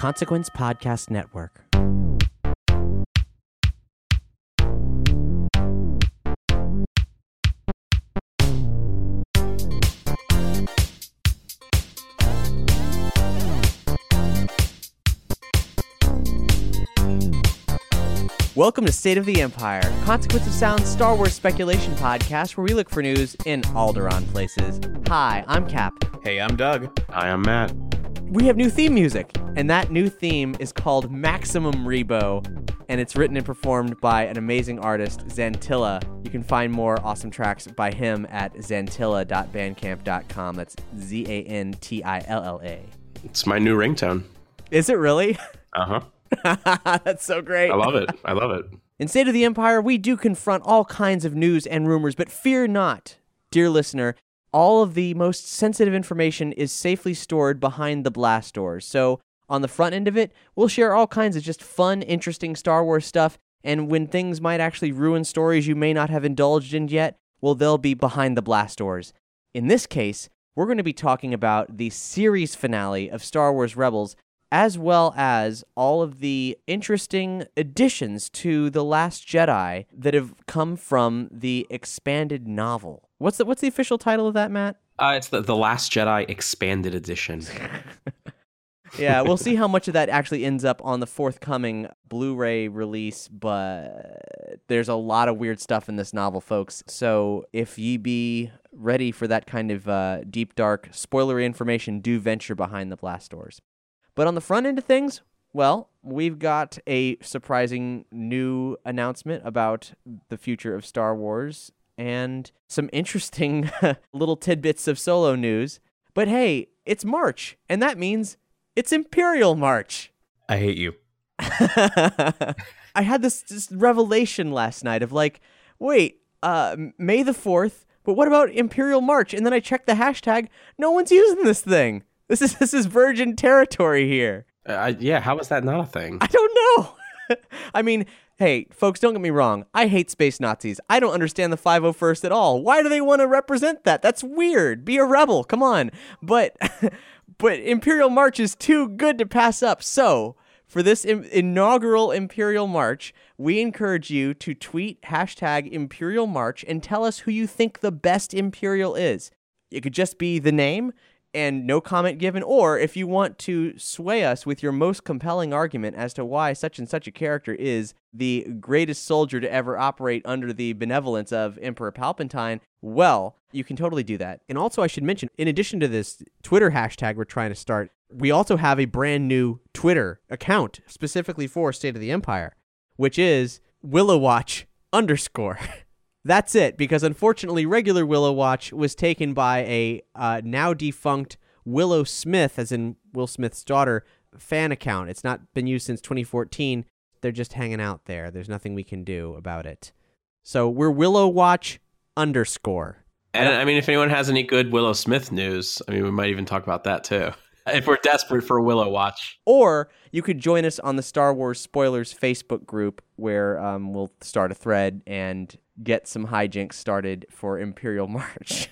Consequence Podcast Network. Welcome to State of the Empire, Consequence of Sound Star Wars speculation podcast where we look for news in Alderaan places. Hi, I'm Cap. Hey, I'm Doug. Hi, I'm Matt. We have new theme music, and that new theme is called Maximum Rebo, and it's written and performed by an amazing artist, Zantilla. You can find more awesome tracks by him at zantilla.bandcamp.com. That's Z A N T I L L A. It's my new ringtone. Is it really? Uh huh. That's so great. I love it. I love it. In State of the Empire, we do confront all kinds of news and rumors, but fear not, dear listener. All of the most sensitive information is safely stored behind the blast doors. So, on the front end of it, we'll share all kinds of just fun, interesting Star Wars stuff. And when things might actually ruin stories you may not have indulged in yet, well, they'll be behind the blast doors. In this case, we're going to be talking about the series finale of Star Wars Rebels, as well as all of the interesting additions to The Last Jedi that have come from the expanded novel. What's the what's the official title of that, Matt? Uh, it's the, the Last Jedi Expanded Edition. yeah, we'll see how much of that actually ends up on the forthcoming Blu-ray release, but there's a lot of weird stuff in this novel, folks. So if ye be ready for that kind of uh, deep, dark, spoilery information, do venture behind the blast doors. But on the front end of things, well, we've got a surprising new announcement about the future of Star Wars and some interesting little tidbits of solo news. But hey, it's March, and that means it's Imperial March. I hate you. I had this, this revelation last night of like, wait, uh, May the 4th, but what about Imperial March? And then I checked the hashtag, no one's using this thing. This is this is virgin territory here. Uh, yeah, how is that not a thing? I don't know. I mean, hey, folks, don't get me wrong. I hate space Nazis. I don't understand the 501st at all. Why do they want to represent that? That's weird. Be a rebel. Come on. But but Imperial March is too good to pass up. So, for this Im- inaugural Imperial March, we encourage you to tweet hashtag Imperial March and tell us who you think the best Imperial is. It could just be the name and no comment given, or if you want to sway us with your most compelling argument as to why such and such a character is the greatest soldier to ever operate under the benevolence of Emperor Palpatine, well, you can totally do that. And also, I should mention, in addition to this Twitter hashtag we're trying to start, we also have a brand new Twitter account specifically for State of the Empire, which is Willowwatch underscore. That's it, because unfortunately, regular Willow Watch was taken by a uh, now defunct Willow Smith, as in Will Smith's daughter, fan account. It's not been used since 2014. They're just hanging out there. There's nothing we can do about it. So we're Willow Watch underscore. And I mean, if anyone has any good Willow Smith news, I mean, we might even talk about that too. If we're desperate for Willow Watch. Or you could join us on the Star Wars Spoilers Facebook group where um, we'll start a thread and get some hijinks started for Imperial March.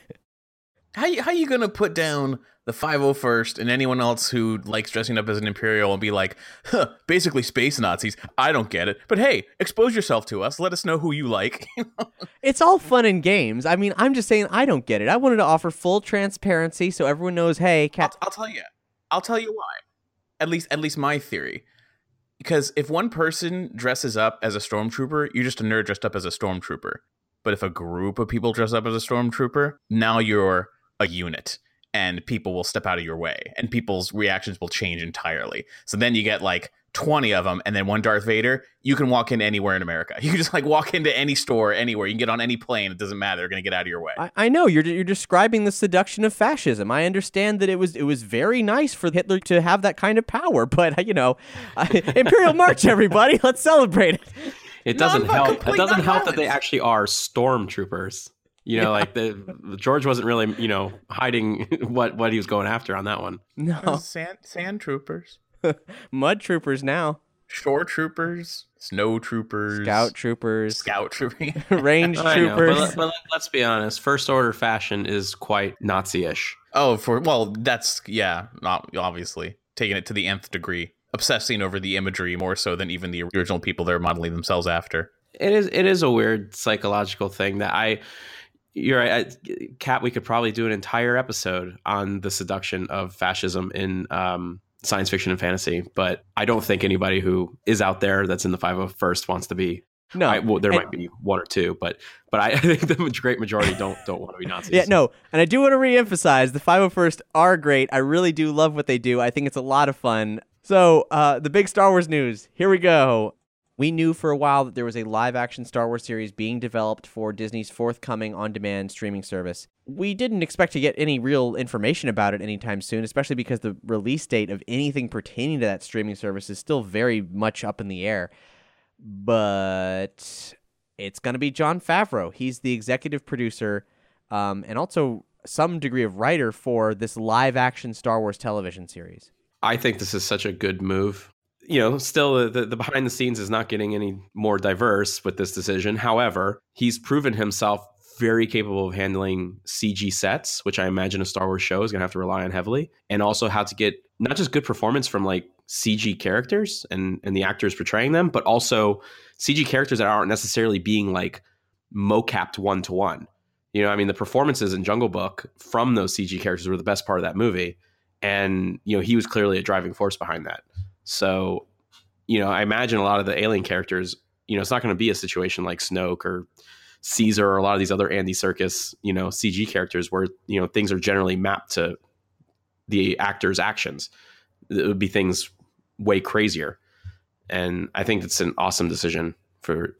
How you, how you gonna put down the 501st and anyone else who likes dressing up as an Imperial and be like, huh, basically space Nazis? I don't get it. But hey, expose yourself to us. Let us know who you like. it's all fun and games. I mean, I'm just saying I don't get it. I wanted to offer full transparency so everyone knows, hey, cat. I'll, I'll tell you. I'll tell you why. At least, at least my theory. Because if one person dresses up as a stormtrooper, you're just a nerd dressed up as a stormtrooper. But if a group of people dress up as a stormtrooper, now you're a unit. And people will step out of your way and people's reactions will change entirely. So then you get like 20 of them and then one Darth Vader, you can walk in anywhere in America. You can just like walk into any store anywhere. You can get on any plane. It doesn't matter. They're going to get out of your way. I, I know you're you're describing the seduction of fascism. I understand that it was it was very nice for Hitler to have that kind of power, but you know, I, Imperial March, everybody, let's celebrate it. It doesn't help. It doesn't help that they actually are stormtroopers. You know, like the George wasn't really, you know, hiding what what he was going after on that one. No, Sand, sand troopers, mud troopers now, shore troopers, snow troopers, scout troopers, scout troopers. range I know, troopers. but, let- but let- let's be honest. First order fashion is quite Nazi-ish. oh, for well, that's yeah, not obviously taking it to the nth degree, obsessing over the imagery more so than even the original people they're modeling themselves after. It is it is a weird psychological thing that I you're right. I, Kat, we could probably do an entire episode on the seduction of fascism in um, science fiction and fantasy, but I don't think anybody who is out there that's in the 501st wants to be. no, I, well, there and- might be one or two, but but I, I think the great majority don't don't want to be Nazis. Yeah, no, and I do want to reemphasize the 501st are great. I really do love what they do. I think it's a lot of fun. So, uh, the big Star Wars news. Here we go. We knew for a while that there was a live action Star Wars series being developed for Disney's forthcoming on demand streaming service. We didn't expect to get any real information about it anytime soon, especially because the release date of anything pertaining to that streaming service is still very much up in the air. But it's going to be Jon Favreau. He's the executive producer um, and also some degree of writer for this live action Star Wars television series. I think this is such a good move. You know, still the, the, behind the scenes is not getting any more diverse with this decision. However, he's proven himself very capable of handling CG sets, which I imagine a Star Wars show is going to have to rely on heavily, and also how to get not just good performance from like CG characters and and the actors portraying them, but also CG characters that aren't necessarily being like mocapped one to one. You know, I mean, the performances in Jungle Book from those CG characters were the best part of that movie and you know he was clearly a driving force behind that so you know i imagine a lot of the alien characters you know it's not going to be a situation like snoke or caesar or a lot of these other Andy Serkis you know cg characters where you know things are generally mapped to the actor's actions. It would be things way crazier. And i think it's an awesome decision for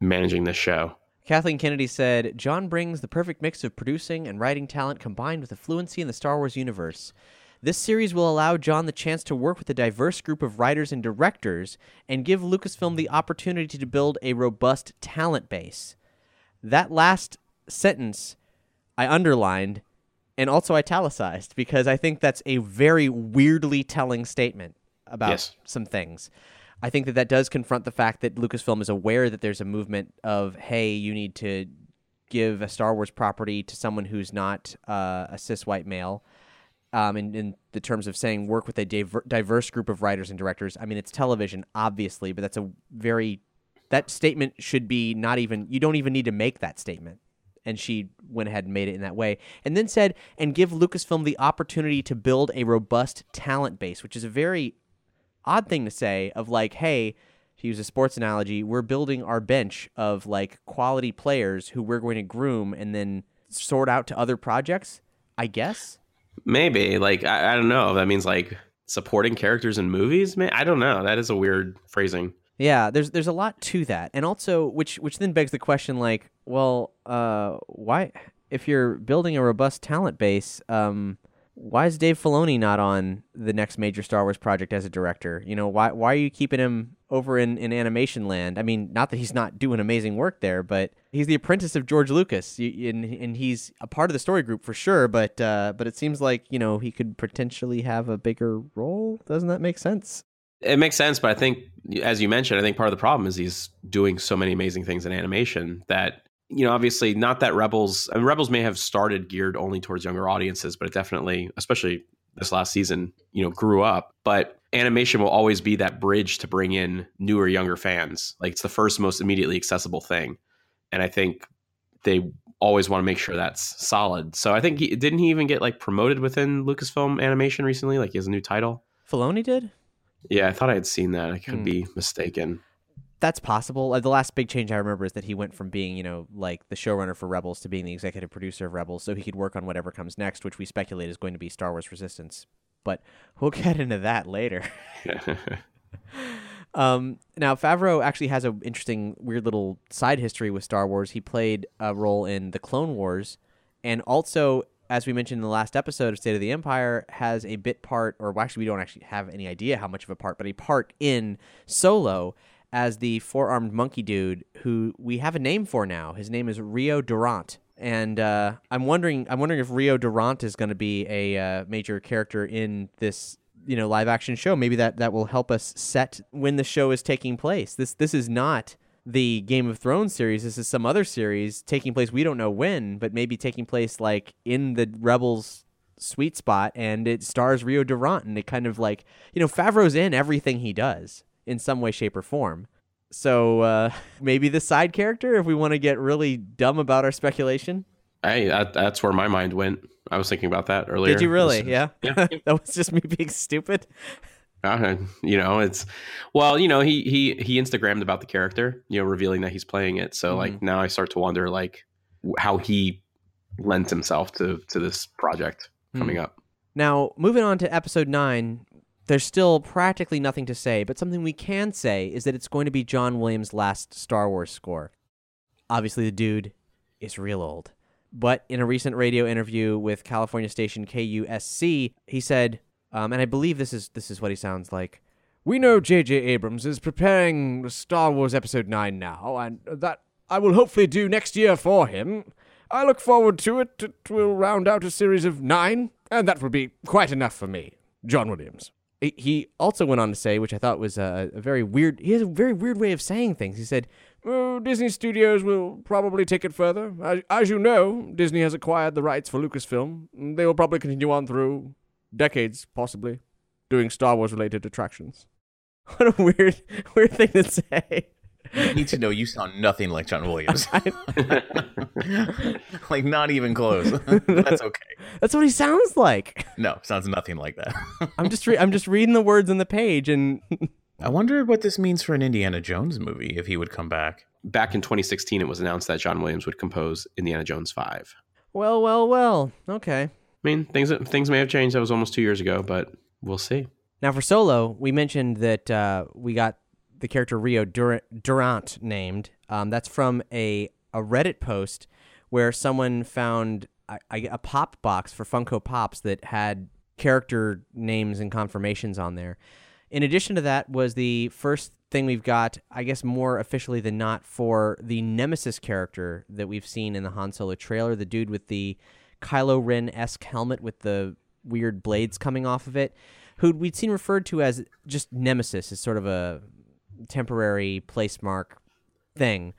managing this show. Kathleen Kennedy said, Jon brings the perfect mix of producing and writing talent combined with a fluency in the Star Wars universe. This series will allow Jon the chance to work with a diverse group of writers and directors and give Lucasfilm the opportunity to build a robust talent base. That last sentence I underlined and also italicized because I think that's a very weirdly telling statement about Yes. some things. I think that that does confront the fact that Lucasfilm is aware that there's a movement of, hey, you need to give a Star Wars property to someone who's not uh, a cis white male. Um, in, in the terms of saying work with a diver- diverse group of writers and directors. I mean, it's television, obviously, but that's a very that statement should be not even you don't even need to make that statement. And she went ahead and made it in that way. And then said and give lucasfilm the opportunity to build a robust talent base which is a very odd thing to say of like hey to use a sports analogy we're building our bench of like quality players who we're going to groom and then sort out to other projects i guess maybe like i, I don't know that means like supporting characters in movies? Man i don't know that is a weird phrasing. Yeah, there's there's a lot to that, and also which which then begs the question, like, well, uh, why if you're building a robust talent base, um, why is Dave Filoni not on the next major Star Wars project as a director? You know, why why are you keeping him over in, in animation land? I mean, not that he's not doing amazing work there, but he's the apprentice of George Lucas, and and he's a part of the story group for sure. But uh, but it seems like you know he could potentially have a bigger role. Doesn't that make sense? It makes sense, but I think, as you mentioned, I think part of the problem is he's doing so many amazing things in animation that you know, obviously, not that Rebels. I mean, Rebels may have started geared only towards younger audiences, but it definitely, especially this last season, you know, grew up. But animation will always be that bridge to bring in newer, younger fans. Like it's the first, most immediately accessible thing, and I think they always want to make sure that's solid. So I think he didn't he even get like promoted within Lucasfilm Animation recently? Like he has a new title. Filoni did. Yeah, I thought I had seen that. I could Hmm. be mistaken. That's possible. The last big change I remember is that he went from being, you know, like the showrunner for Rebels to being the executive producer of Rebels, so he could work on whatever comes next, which we speculate is going to be Star Wars Resistance. But we'll get into that later. Um, now Favreau actually has an interesting, weird little side history with Star Wars. He played a role in the Clone Wars, and also, as we mentioned in the last episode of State of the Empire, has a bit part, or actually, we don't actually have any idea how much of a part, but a part in Solo as the four-armed monkey dude who we have a name for now. His name is Rio Durant. And uh, I'm wondering, I'm wondering if Rio Durant is going to be a uh, major character in this you know live action show. Maybe that that will help us set when the show is taking place. This this is not the Game of Thrones series. This is some other series taking place. We don't know when but maybe taking place like in the rebels sweet spot and it stars Rio Durant and it kind of like you know Favreau's in everything he does in some way shape or form so uh, maybe the side character if we want to get really dumb about our speculation Hey, that, that's where my mind went. I was thinking about that earlier. did you really This- yeah, Yeah. that was just me being stupid Uh, you know, it's well, you know, he he he Instagrammed about the character, you know, revealing that he's playing it. So like now I start to wonder like how he lent himself to to this project coming up. Now, moving on to episode 9, there's still practically nothing to say, but something we can say is that it's going to be John Williams' last Star Wars score. Obviously, the dude is real old. But in a recent radio interview with California station KUSC, he said, um, and I believe this is this is what he sounds like. We know J.J. Abrams is preparing Star Wars Episode 9 now, and that I will hopefully do next year for him. I look forward to it. It will round out a series of nine, and that will be quite enough for me. John Williams. He- also went on to say, which I thought was a, a very weird. He has a very weird way of saying things. He said, "Oh, Disney Studios will probably take it further. As, as you know, Disney has acquired the rights for Lucasfilm. They will probably continue on through decades, possibly, doing Star Wars related attractions." What a weird, weird thing to say. You need to know you sound nothing like John Williams. like not even close. That's okay. That's what he sounds like. No, sounds nothing like that. I'm just, re- I'm just reading the words on the page, and I wonder what this means for an Indiana Jones movie if he would come back. Back in 2016, it was announced that John Williams would compose Indiana Jones 5. well, well, well. Okay. I mean, things things may have changed. That was almost two years ago, but we'll see. Now for Solo, we mentioned that uh, we got the character Rio Dur- Durant named. Um, that's from a a Reddit post where someone found a, a pop box for Funko Pops that had character names and confirmations on there. In addition to that, was the first thing we've got, I guess more officially than not, for the Nemesis character that we've seen in the Han Solo trailer. The dude with the Kylo Ren esque helmet with the weird blades coming off of it, who we'd seen referred to as just Nemesis, as sort of a temporary place mark thing.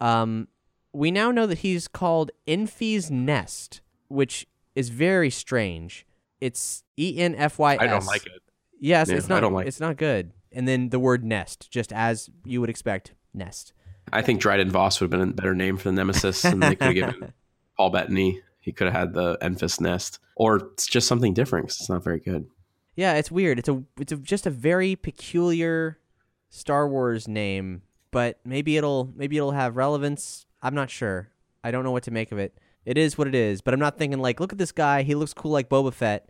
Um, we now know that he's called Enfys Nest, which is very strange. It's E N F Y S. I don't like it. Yes, Yeah, it's I not. don't like it's not good. And then the word nest, just as you would expect, nest. I think Dryden Voss would have been a better name for the Nemesis, and they could have given Paul Bettany. He could have had the Enfys Nest, or it's just something different 'cause it's not very good. Yeah, it's weird. It's a it's a, just a very peculiar Star Wars name, but maybe it'll maybe it'll have relevance. I'm not sure. I don't know what to make of it. It is what it is, but I'm not thinking like, look at this guy. He looks cool like Boba Fett.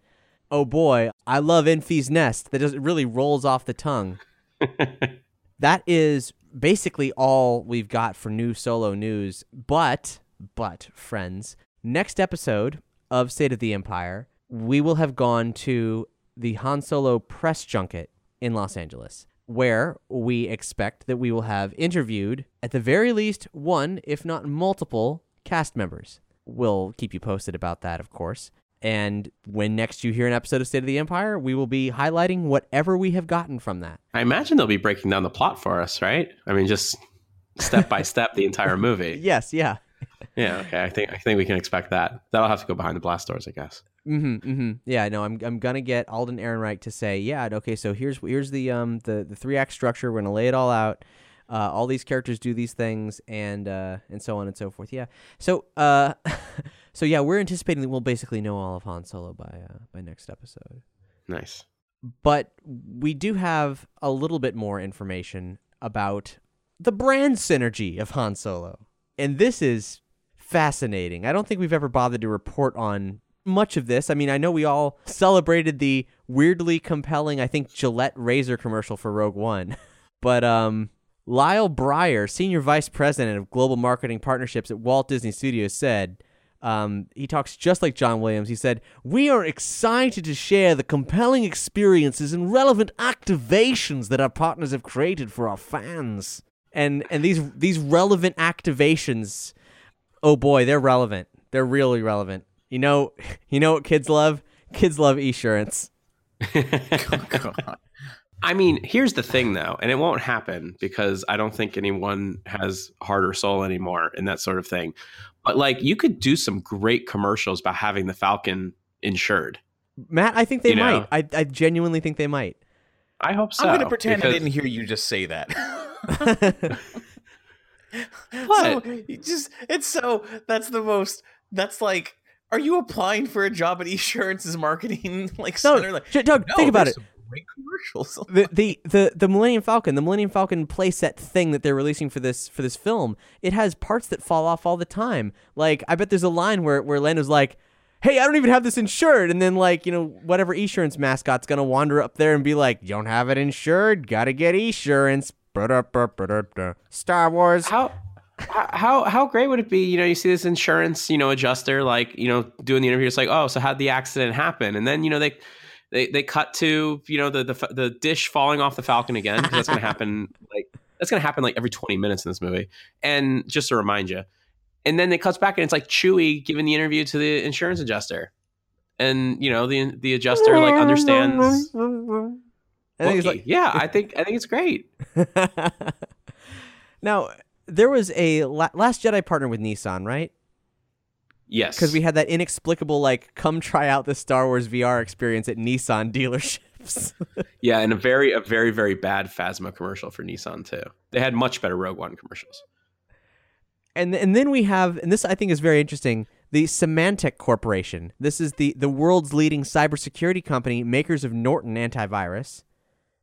Oh boy, I love Enfys Nest. That just really rolls off the tongue. that is basically all we've got for new solo news. But, but, friends, next episode of State of the Empire, we will have gone to the Han Solo press junket in Los Angeles, where we expect that we will have interviewed, at the very least, one, if not multiple, cast members. We'll keep you posted about that, of course. And when next you hear an episode of State of the Empire, we will be highlighting whatever we have gotten from that. I imagine they'll be breaking down the plot for us, right? I mean, just step by step the entire movie. Yes, yeah. Yeah, okay. I think I think we can expect that. That'll have to go behind the blast doors, I guess. Mm-hmm, mm-hmm. Yeah, no, I'm I'm gonna get Alden Ehrenreich to say, yeah, okay, so here's here's the um the, the three act structure. We're gonna lay it all out. Uh, all these characters do these things, and uh, and so on and so forth. Yeah. So uh, so yeah, we're anticipating that we'll basically know all of Han Solo by uh, by next episode. Nice. But we do have a little bit more information about the brand synergy of Han Solo. And this is fascinating. I don't think we've ever bothered to report on much of this. I mean, I know we all celebrated the weirdly compelling, I think, Gillette razor commercial for Rogue One. but um Lylle Breier, senior vice president of global marketing partnerships at Walt Disney Studios, said, um, he talks just like John Williams. He said, We are excited to share the compelling experiences and relevant activations that our partners have created for our fans. And and these these relevant activations, oh boy, they're relevant. They're really relevant. You know, you know what kids love? Kids love insurance. I mean, here's the thing though, and it won't happen because I don't think anyone has heart or soul anymore and that sort of thing. But like you could do some great commercials about having the Falcon insured. Matt, I think they You know? might. I, I genuinely think they might. I hope so. I'm going to pretend I didn't hear you just say that. What? So, you just it's so that's the most that's like are you applying for a job at Esurance's marketing like No, center? Like, Doug, no, think about it. Great commercials. the, the the the Millennium Falcon, the Millennium Falcon playset thing that they're releasing for this for this film, it has parts that fall off all the time. Like I bet there's a line where where Lando's like, "Hey, I don't even have this insured," and then like you know whatever Esurance mascot's gonna wander up there and be like, "You don't have it insured? Gotta get Esurance." Ba-da-ba-ba-da-da. Star Wars. how how how great would it be you know you see this insurance you know adjuster like you know doing the interview it's like oh so how'd the accident happen? And then you know they they, they cut to you know the, the the dish falling off the falcon again because that's going to happen like that's to happen like every 20 minutes in this movie. And just to remind you and then it cuts back and it's like chewie giving the interview to the insurance adjuster. And you know the the adjuster like understands he's like, yeah i think i think it's great. Now there was a La- Last Jedi partner with Nissan, right? yes because we had that inexplicable like come try out the Star Wars VR experience at Nissan dealerships. Yeah, and a very a very very bad Phasma commercial for Nissan too. They had much better Rogue One commercials. and and then we have and this I think is very interesting, the Symantec Corporation. This is the the world's leading cybersecurity company, makers of Norton antivirus.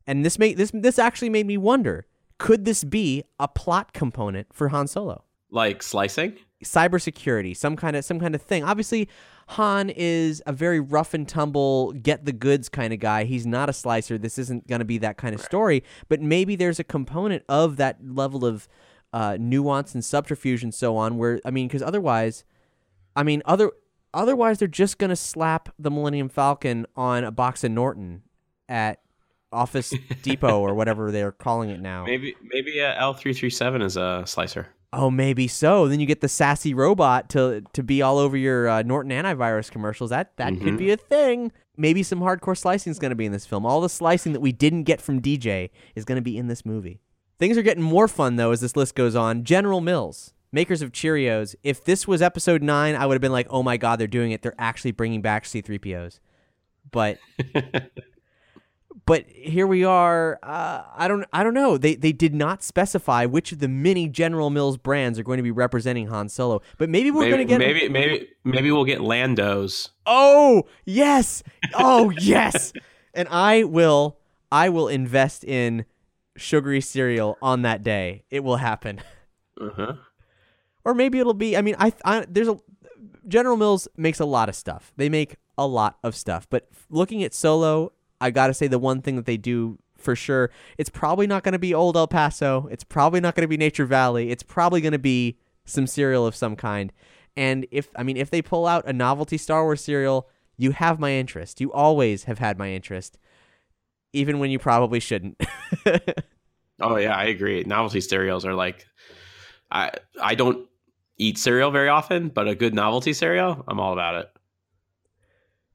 And this made this this actually made me wonder, could this be a plot component for Han Solo? Like slicing. cybersecurity, some kind of some kind of thing. Obviously, Han is a very rough and tumble, get the goods kind of guy. He's not a slicer. This isn't going to be that kind of story. But maybe there's a component of that level of uh, nuance and subterfuge and so on. Where I mean, because otherwise, I mean, other otherwise they're just going to slap the Millennium Falcon on a box of Norton at Office Depot or whatever they're calling it now. Maybe maybe a L three three seven is a slicer. Oh, maybe so. Then you get the sassy robot to to be all over your uh, Norton antivirus commercials. That that could Mhm. be a thing. Maybe some hardcore slicing is going to be in this film. All the slicing that we didn't get from DJ is going to be in this movie. Things are getting more fun though as this list goes on. General Mills, makers of Cheerios. If this was episode nine, I would have been like, "Oh my god, they're doing it! They're actually bringing back C-3POs." But but here we are. Uh, I don't. I don't know. They they did not specify which of the many General Mills brands are going to be representing Han Solo. But maybe we're going to get. maybe maybe maybe we'll get Lando's. Oh yes. Oh yes. and I will. I will invest in sugary cereal on that day. It will happen. Uh-huh. or maybe it'll be. I mean, I, I there's a General Mills makes a lot of stuff. They make a lot of stuff. But looking at Solo, I gotta say the one thing that they do for sure, it's probably not gonna be Old El Paso. It's probably not gonna be Nature Valley. It's probably gonna be some cereal of some kind. And if I mean, if they pull out a novelty Star Wars cereal, you have my interest. You always have had my interest, even when you probably shouldn't. Oh yeah, I agree. Novelty cereals are like, I I don't eat cereal very often, but a good novelty cereal, I'm all about it.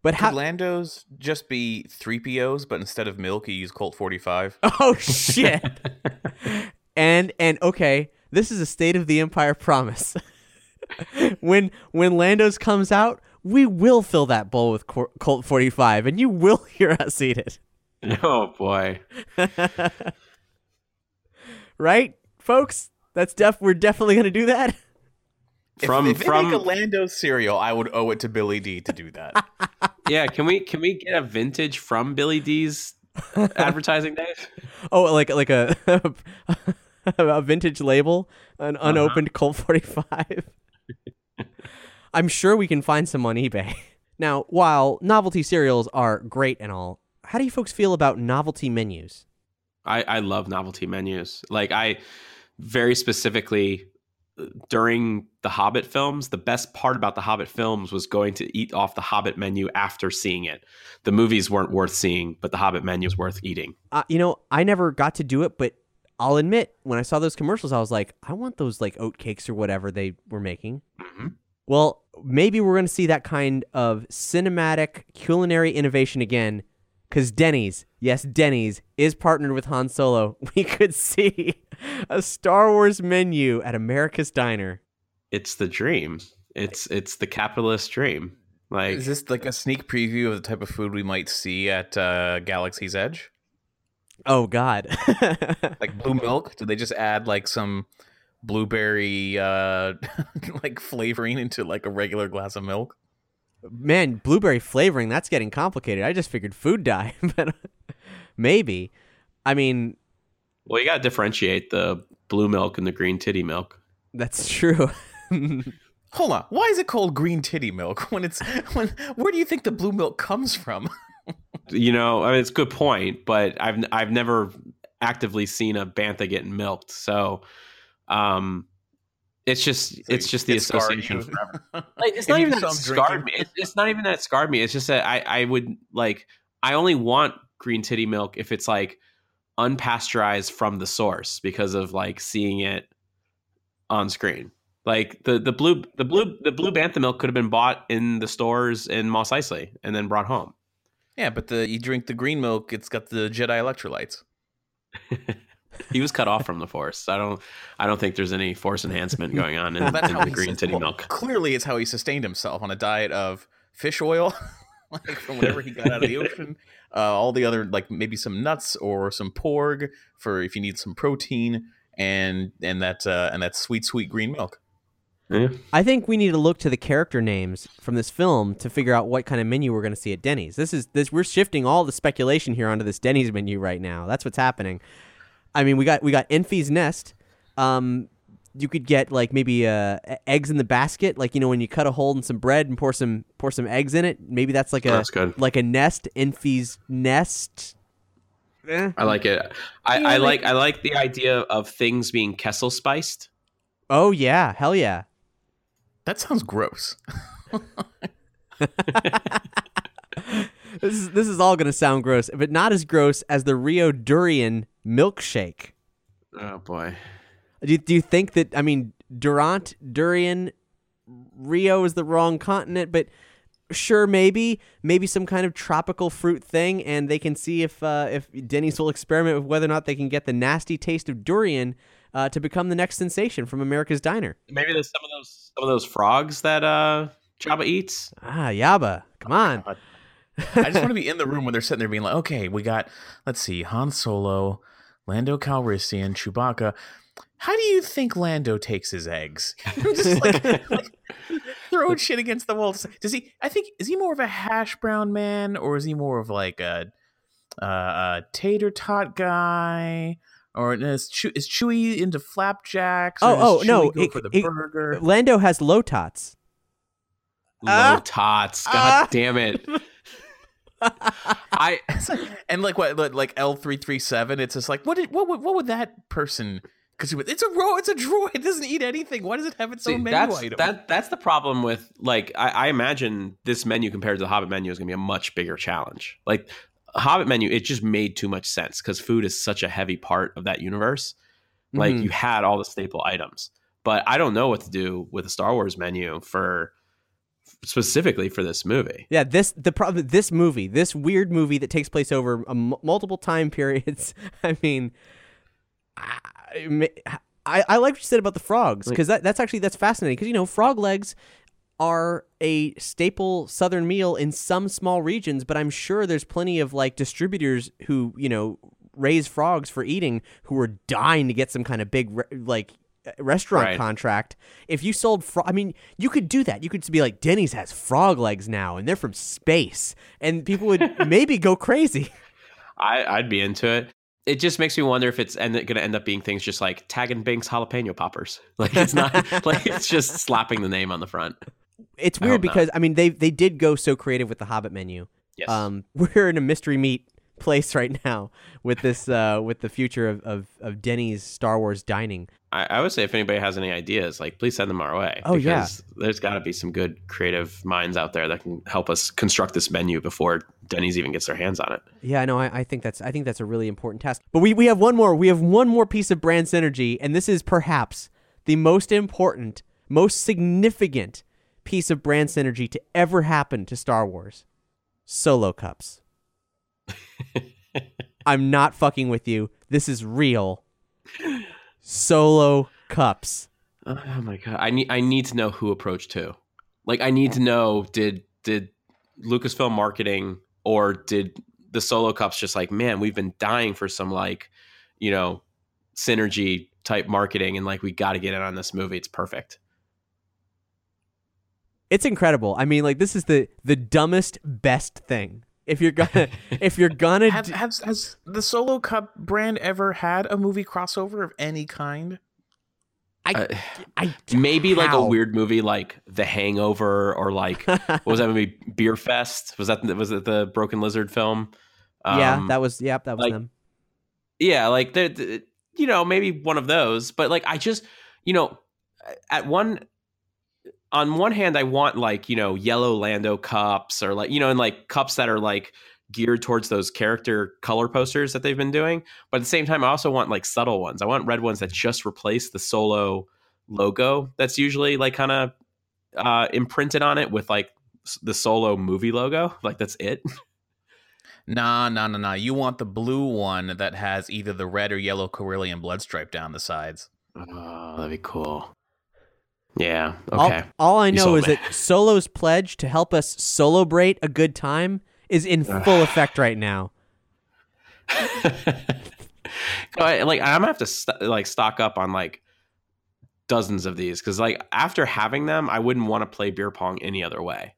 But Could how? Lando's just be three POs, but instead of milk, you use Colt 45? Oh shit. and and okay, this is a state of the empire promise. when when Lando's comes out, we will fill that bowl with Cor- Colt 45 and you will hear us eat it. oh boy. Right? Folks, that's def we're definitely going to do that. From if, if from they make a Lando's cereal, I would owe it to Billy Dee to do that. Yeah, can we can we get a vintage from Billy Dee's advertising days? Oh, like like a a vintage label, an uh-huh. unopened Colt 45. I'm sure we can find some on eBay. Now, while novelty cereals are great and all, how do you folks feel about novelty menus? I, I love novelty menus. Like I very specifically during the Hobbit films, the best part about the Hobbit films was going to eat off the Hobbit menu after seeing it. The movies weren't worth seeing, but the Hobbit menu was worth eating. Uh, you know, I never got to do it, but I'll admit, when I saw those commercials, I was like, I want those like oat cakes or whatever they were making. Well, maybe we're going to see that kind of cinematic culinary innovation again because Denny's, yes, Denny's is partnered with Han Solo. We could see a Star Wars menu at America's Diner. It's the dream. It's it's the capitalist dream. Like Is this like a sneak preview of the type of food we might see at uh, Galaxy's Edge? Oh, God. Like blue milk? Did they just add like some blueberry uh like flavoring into like a regular glass of milk? Man, blueberry flavoring, that's getting complicated. I just figured food dye, but maybe. I mean, well, you got to differentiate the blue milk and the green titty milk. that's true. Hold on. Why is it called green titty milk when it's when where do you think the blue milk comes from? You know, I mean, it's a good point, but I've I've never actively seen a bantha getting milked, so um, it's just it's just the association. forever. Like, it's If not even that saw it him scarred drinking- me. It's, it's not even that it scarred me. It's just that I I would like I only want green titty milk if it's like unpasteurized from the source because of like seeing it on screen. Like the the blue the blue the blue bantha milk could have been bought in the stores in Mos Eisley and then brought home. Yeah, but the you drink the green milk, it's got the Jedi electrolytes. he was cut off from the force. I don't I don't think there's any force enhancement going on in, That's in the green sus- titty well, milk. Clearly, it's how he sustained himself on a diet of fish oil, like from whatever he got out of the ocean. Uh, all the other, like maybe some nuts or some porg for if you need some protein, and and that uh, and that sweet sweet green milk. Yeah. I think we need to look to the character names from this film to figure out what kind of menu we're going to see at Denny's. This is this we're shifting all the speculation here onto this Denny's menu right now. That's what's happening. I mean, we got we got Enfys Nest. Um, you could get like maybe uh, eggs in the basket, like you know when you cut a hole in some bread and pour some pour some eggs in it. Maybe that's like a That's good. like a nest. Enfys Nest. Eh. I like it. I, Yeah, I like- like I like the idea of things being Kessel spiced. Oh yeah, hell yeah. That sounds gross. This is this is all going to sound gross, but not as gross as the Rio Durian milkshake. Oh boy. Do you, do you think that I mean Durant Durian Rio is the wrong continent, but sure maybe maybe some kind of tropical fruit thing, and they can see if uh, if Denny's will experiment with whether or not they can get the nasty taste of durian uh, to become the next sensation from America's Diner. Maybe there's some of those some of those frogs that uh Jabba eats. Ah, Yaba, come on. I just want to be in the room when they're sitting there being like, okay, we got, let's see, Han Solo, Lando Calrissian, Chewbacca. How do you think Lando takes his eggs? just like, like throwing shit against the wall. Does he? I think is he more of a hash brown man or is he more of like a, a, a tater tot guy? Or is, Chew, is Chewie into flapjacks? or Oh, oh, no, go it- for the it- burger. Lando has low tots. Low Ah. tots. God Ah. damn it. I and like what like- L three three seven, it's just like what did what would what would that person? Because it's a ro it's a droid. It doesn't eat anything. Why does it have its See, own menu that's item? that that's the problem with like I, I imagine this menu compared to the Hobbit menu is going to be a much bigger challenge. Like Hobbit menu, it just made too much sense because food is such a heavy part of that universe. Like Mhm. you had all the staple items, but I don't know what to do with a Star Wars menu for specifically for this movie. Yeah, this the problem. This movie, this weird movie that takes place over a m- multiple time periods. I mean, I, I, I like what you said about the frogs because that, that's actually that's fascinating because you know frog legs are a staple southern meal in some small regions, but I'm sure there's plenty of like distributors who you know raise frogs for eating who are dying to get some kind of big like restaurant Right. contract. If you sold frog, I mean, you could do that. You could be like Denny's has frog legs now, and they're from space, and people would maybe go crazy. I, I'd be into it. it just makes me wonder if it's end, going to end up being things just like Tag and Binks jalapeno poppers. Like it's not like it's just slapping the name on the front. It's I weird not. because I mean they they did go so creative with the Hobbit menu. Yes. Um, we're in a mystery meat place right now with this uh with the future of of, of Denny's Star Wars dining. I, I would say if anybody has any ideas, like please send them our way. Oh, yeah. because There's got to be some good creative minds out there that can help us construct this menu before Denny's even gets their hands on it. Yeah, no, I, I think that's I think that's a really important task. But we, we have one more. We have one more piece of brand synergy, and this is perhaps the most important, most significant piece of brand synergy to ever happen to Star Wars. Solo cups. I'm not fucking with you. This is real. Solo cups. Oh my god! I need I need to know who approached who. Like I need to know did did Lucasfilm marketing or did the solo cups just like man we've been dying for some like you know synergy type marketing and like we got to get in on this movie. It's perfect. It's incredible. I mean, like this is the the dumbest best thing. If you're gonna if you're gonna Have, do- has, has the Solo Cup brand ever had a movie crossover of any kind? I, Uh, I Maybe like a weird movie like The Hangover or like what was that movie Beer Fest? Was that was it the Broken Lizard film? yeah, Um, that was yep, that was like, them. yeah like the, the- you know maybe one of those but like i just you know at one on one hand i want like you know yellow lando cups or like you know and like cups that are like geared towards those character color posters that they've been doing. But at the same time i also want like subtle ones. I want red ones that just replace the solo logo that's usually like kind of uh imprinted on it with like the solo movie logo. Like that's it. Nah, nah, nah, nah. You want the blue one that has either the red or yellow Corellian blood stripe down the sides. oh that'd be cool yeah okay All, I know is me. that Solo's pledge to help us celebrate a good time is in full effect right now. I- like I'm gonna have to st- like stock up on like dozens of these because like after having them, I wouldn't want to play beer pong any other way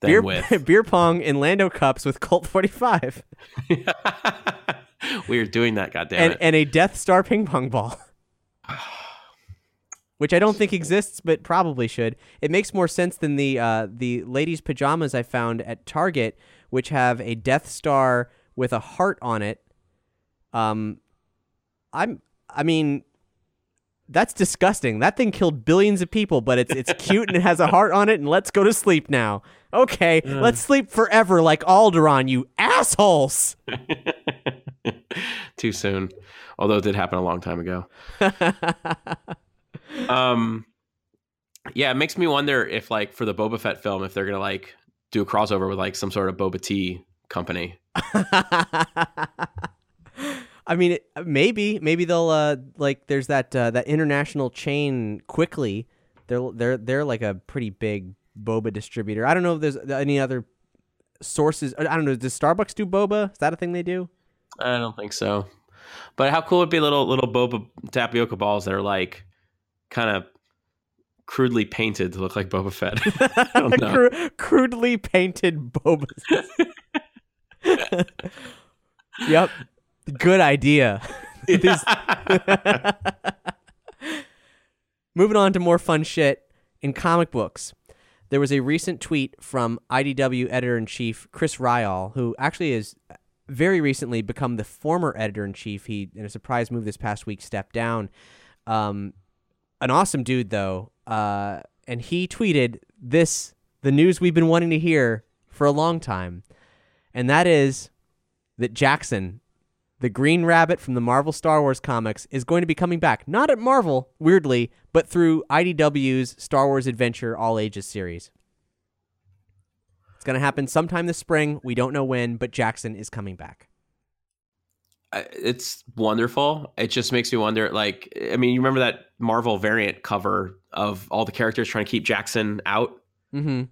than Beer, with. beer pong in Lando cups with Colt 45 we are doing that, goddamn and, it! and a Death Star ping pong ball. Which I don't think exists, but probably should. It makes more sense than the uh, the ladies' pajamas I found at Target, which have a Death Star with a heart on it. Um, I'm. I mean, that's disgusting. That thing killed billions of people, but it's it's cute and it has a heart on it. And let's go to sleep now. Okay, let's sleep forever like Alderaan, you assholes. Too soon, although it did happen a long time ago. Um, yeah, it makes me wonder if like for the Boba Fett film, if they're gonna like do a crossover with like some sort of Boba Tea company. I mean, it- maybe maybe they'll uh like there's that uh, that international chain quickly. They're they're they're like a pretty big boba distributor. I don't know if there's any other sources. I don't know. Does Starbucks do boba? Is that a thing they do? I don't think so. But how cool would be little little boba tapioca balls that are like kind of crudely painted to look like Boba Fett. Crudely painted bobas. yep. Good idea. These- Moving on to more fun shit in comic books. There was a recent tweet from IDW editor in chief Chris Ryall, who actually has very recently become the former editor in chief. He, in a surprise move this past week, stepped down. Um, an awesome dude, though. Uh, and he tweeted this the news we've been wanting to hear for a long time. And that is that Jaxxon, the Green Rabbit from the Marvel Star Wars comics, is going to be coming back. Not at Marvel, weirdly, but through IDW's Star Wars Adventure All Ages series. It's going to happen sometime this spring. We don't know when, but Jaxxon is coming back. It's wonderful. It just makes me wonder. Like, I mean, you remember that Marvel variant cover of all the characters trying to keep Jaxxon out, Mm-hmm.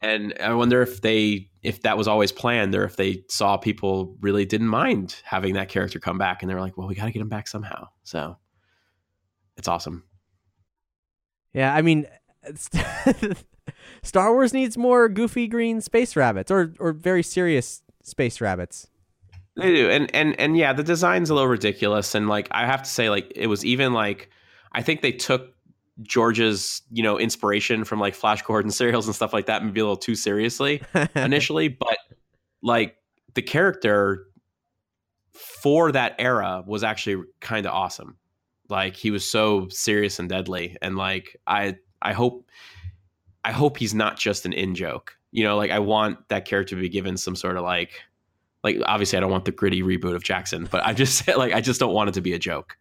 and I wonder if they, if that was always planned, or if they saw people really didn't mind having that character come back, and they were like, "Well, we got to get him back somehow." So, it's awesome. Yeah, I mean, Star Wars needs more goofy green space rabbits, or or very serious space rabbits. They do, and and and yeah, the design's a little ridiculous, and like I have to say, like it was even like I think they took George's you know inspiration from like Flash Gordon serials and stuff like that, maybe a little too seriously initially, but like the character for that era was actually kind of awesome. Like he was so serious and deadly, and like I I hope I hope he's not just an in joke. You know, like I want that character to be given some sort of like like obviously I don't want the gritty reboot of Jaxxon, but I just like I just don't want it to be a joke.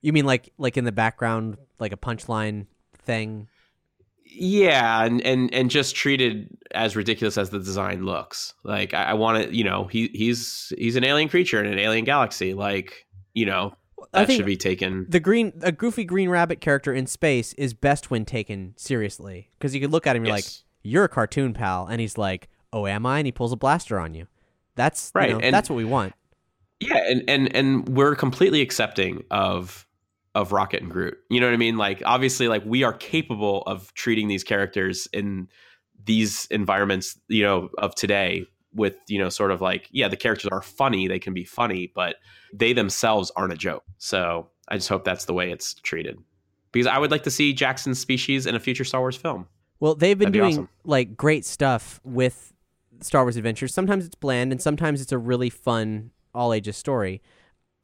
You mean like like in the background, like a punchline thing? Yeah, and and and just treated as ridiculous as the design looks. Like I, I want it, you know, he he's he's an alien creature in an alien galaxy. Like you know, that should be taken. The green, a goofy green rabbit character in space is best when taken seriously because you could look at him, and you're like, "You're a cartoon pal," and he's like, "Oh, am I?" And he pulls a blaster on you. That's you Right, know, and- that's what we want. Yeah, and and and we're completely accepting of of Rocket and Groot. You know what I mean? Like obviously like we are capable of treating these characters in these environments, you know, of today with, you know, sort of like yeah, the characters are funny, they can be funny, but they themselves aren't a joke. So, I just hope that's the way it's treated. Because I would like to see Jaxxon's species in a future Star Wars film. Well, they've been That'd be doing awesome. like great stuff with Star Wars Adventures. Sometimes it's bland, and sometimes it's a really fun all ages story.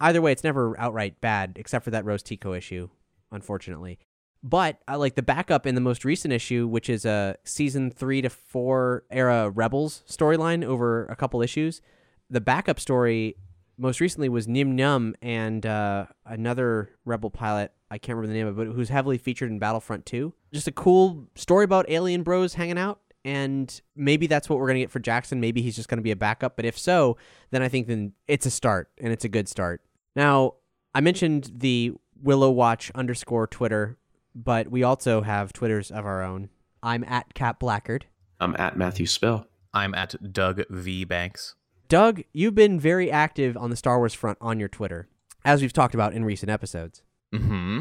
Either way, it's never outright bad, except for that Rose Tico issue, unfortunately. But I like the backup in the most recent issue, which is a season three to four era Rebels storyline over a couple issues. The backup story most recently was Nien Nunb and uh, another Rebel pilot. I can't remember the name of it, but who's heavily featured in Battlefront 2. Just a cool story about alien bros hanging out. And maybe that's what we're going to get for Jaxxon. Maybe he's just going to be a backup. But if so, then I think then it's a start and it's a good start. Now, I mentioned the Willow Watch underscore Twitter, but we also have Twitters of our own. I'm at Cat Blackard. I'm at Matthew Spill. I'm at Doug V Banks. Doug, you've been very active on the Star Wars front on your Twitter, as we've talked about in recent episodes. Mm-hmm.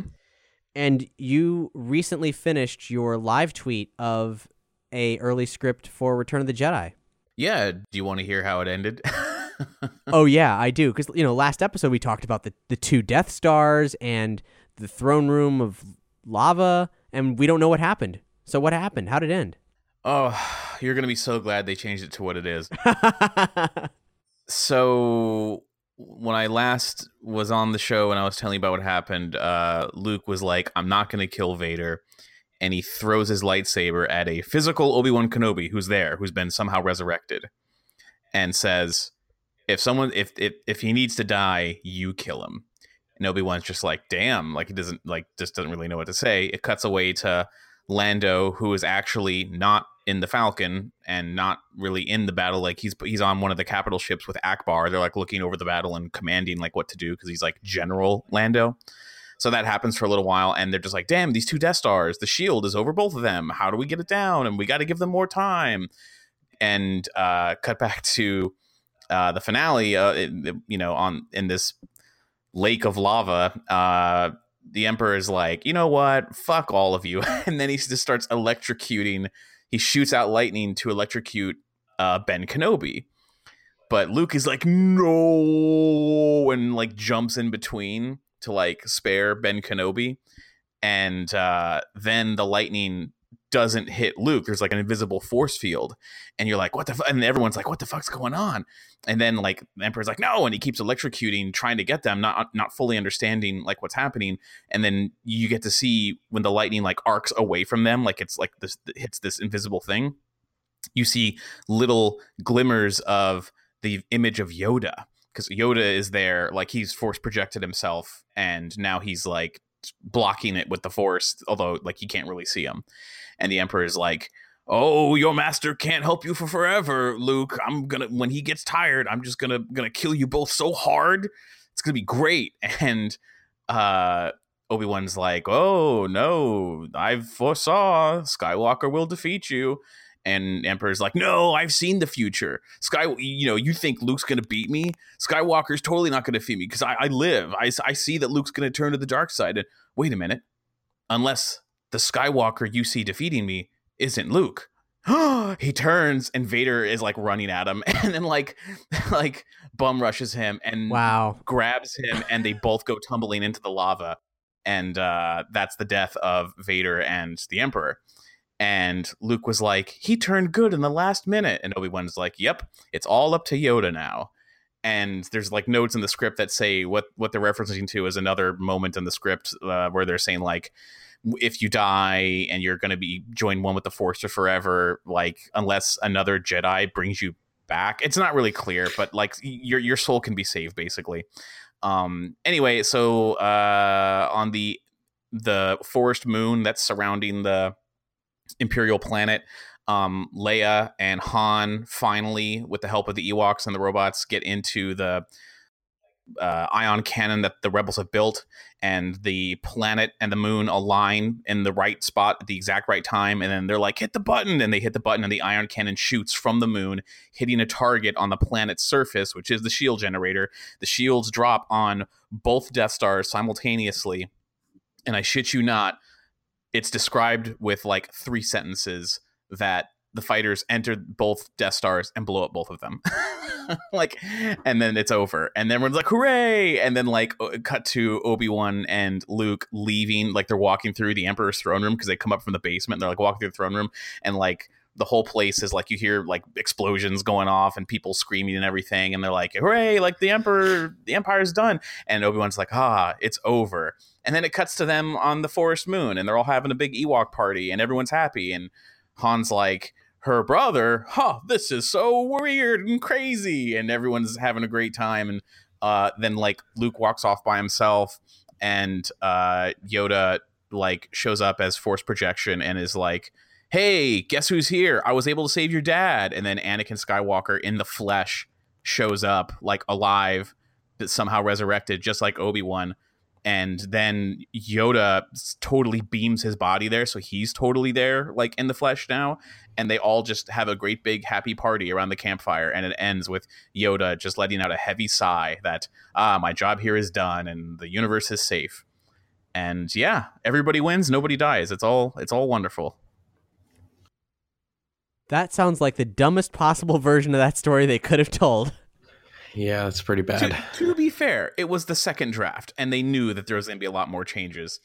And you recently finished your live tweet of a early script for Return of the Jedi. Yeah. Do you want to hear how it ended? oh yeah, I do. Because you know, last episode we talked about the the two Death Stars and the throne room of lava, and we don't know what happened. So what happened? How did it end? oh, you're gonna be so glad they changed it to what it is. so when I last was on the show and I was telling you about what happened, uh, Luke was like, "I'm not going to kill Vader," and he throws his lightsaber at a physical Obi Wan Kenobi who's there, who's been somehow resurrected, and says, "If someone, if if if he needs to die, you kill him." And Obi Wan's just like, "Damn!" Like he doesn't like just doesn't really know what to say. It cuts away to Lando, who is actually not in the Falcon and not really in the battle. Like he's he's on one of the capital ships with Ackbar. They're like looking over the battle and commanding like what to do because he's like General Lando. So that happens for a little while, and they're just like, "Damn, these two Death Stars. The shield is over both of them. How do we get it down? And we got to give them more time." And uh, cut back to uh, the finale. Uh, it- you know, on in this lake of lava. Uh, the Emperor is like, you know what? Fuck all of you. and then he just starts electrocuting. He shoots out lightning to electrocute uh, Ben Kenobi. But Luke is like, no, and like jumps in between to like spare Ben Kenobi. And uh, then the lightning doesn't hit Luke. There's like an invisible force field. And you're like, what the fuck? And everyone's like, what the fuck's going on? And then like the Emperor's like, no, and he keeps electrocuting, trying to get them, not not fully understanding like what's happening. And then you get to see when the lightning like arcs away from them, like it's like this hits this invisible thing. You see little glimmers of the image of Yoda because Yoda is there, like he's force projected himself, and now he's like blocking it with the force, although like you can't really see him. And the Emperor is like, "Oh, your master can't help you for forever, Luke. I'm gonna when he gets tired, I'm just gonna gonna kill you both so hard. It's gonna be great." And uh Obi Wan's like, "Oh no, I foresaw Skywalker will defeat you." And Emperor's like, "No, I've seen the future. Sky, you know, you think Luke's gonna beat me? Skywalker's totally not gonna defeat me because I, I live. I, I see that Luke's gonna turn to the dark side. And wait a minute, unless the Skywalker you see defeating me isn't Luke, he turns and Vader is like running at him and then like like bum rushes him and Wow. grabs him and they both go tumbling into the lava and uh that's the death of Vader and the Emperor. And Luke was like, he turned good in the last minute. And Obi Wan's like, yep, it's all up to Yoda now. And there's like notes in the script that say what what they're referencing to is another moment in the script uh, where they're saying like, if you die and you're going to be joined one with the Force for forever, like unless another Jedi brings you back, it's not really clear, but like your your soul can be saved basically. Um. Anyway, so uh, on the the forest moon that's surrounding the Imperial planet, um, Leia and Han finally, with the help of the Ewoks and the robots, get into the uh, ion cannon that the rebels have built, and the planet and the moon align in the right spot at the exact right time. And then they're like, hit the button. And they hit the button, and the ion cannon shoots from the moon, hitting a target on the planet's surface, which is the shield generator. The shields drop on both Death Stars simultaneously. And I shit you not, it's described with like three sentences that the fighters enter both Death Stars and blow up both of them. like, and then it's over. And then everyone's like, hooray! And then, like, cut to Obi Wan and Luke leaving, like, they're walking through the Emperor's throne room because they come up from the basement. They're like walking through the throne room, and like, the whole place is like you hear like explosions going off and people screaming and everything and they're like hooray like the emperor the empire's done. And obi-wan's like ah it's over. And then it cuts to them on the forest moon and they're all having a big ewok party and everyone's happy and han's like her brother? Huh this is so weird and crazy. And everyone's having a great time and uh, then like luke walks off by himself and uh, yoda like shows up as force projection and is like hey, guess who's here? I was able to save your dad. And then Anakin Skywalker in the flesh shows up, like alive, but somehow resurrected, just like Obi Wan. And then Yoda totally beams his body there, so he's totally there, like in the flesh now. And they all just have a great big happy party around the campfire, and it ends with Yoda just letting out a heavy sigh that ah, my job here is done, and the universe is safe. And yeah, everybody wins, nobody dies. It's all it's all wonderful. That sounds like the dumbest possible version of that story they could have told. Yeah, that's pretty bad. to, to be fair, it was the second draft, and they knew that there was going to be a lot more changes.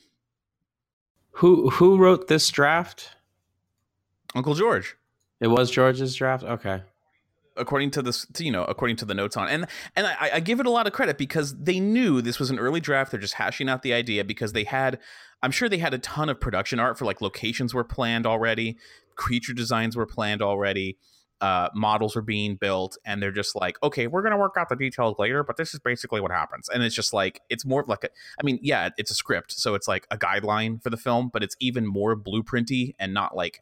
Who who wrote this draft? Uncle George, It was George's draft. Okay. According to this, you know, according to the notes on, and and I, I give it a lot of credit because they knew this was an early draft. They're just hashing out the idea because they had, I'm sure they had a ton of production art for like locations were planned already, creature designs were planned already. Uh, models were being built, and they're just like, okay, we're gonna work out the details later, but this is basically what happens. And it's just like, it's more like a, I mean, yeah, it's a script, so it's like a guideline for the film, but it's even more blueprinty and not like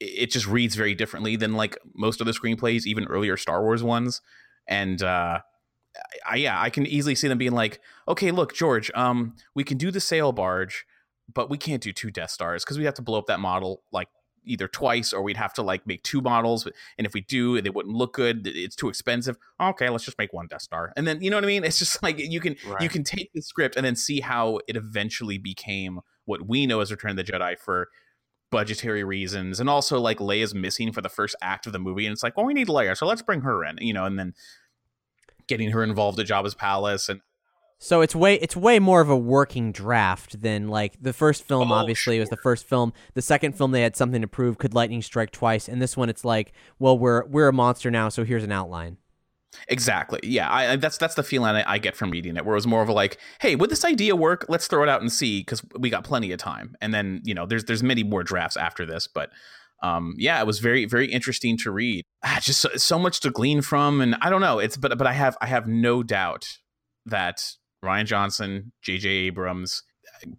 it just reads very differently than like most of the screenplays, even earlier Star Wars ones. And uh, I, yeah, I can easily see them being like, okay, look, George, um, we can do the sail barge, but we can't do two Death Stars because we have to blow up that model like either twice or we'd have to like make two models. And if we do, they wouldn't look good. It's too expensive. Okay, let's just make one Death Star. And then you know what I mean? It's just like you can you can take the script and then see how it eventually became what we know as Return of the Jedi for budgetary reasons and also like Leia's missing for the first act of the movie and it's like well we need Leia so let's bring her in you know and then getting her involved at Jabba's palace and So it's way it's way more of a working draft than like the first film. Oh, obviously, was the first film. The second film, they had something to prove. Could lightning strike twice? And this one, it's like, well, we're we're a monster now, so here's an outline. Exactly. Yeah I, that's that's the feeling I, I get from reading it where it was more of a like hey would this idea work? Let's throw it out and see because we got plenty of time. And then you know there's there's many more drafts after this but um yeah it was very very interesting to read. Ah, just so, so much to glean from and I don't know it's but but I have I have no doubt that Rian Johnson J.J. Abrams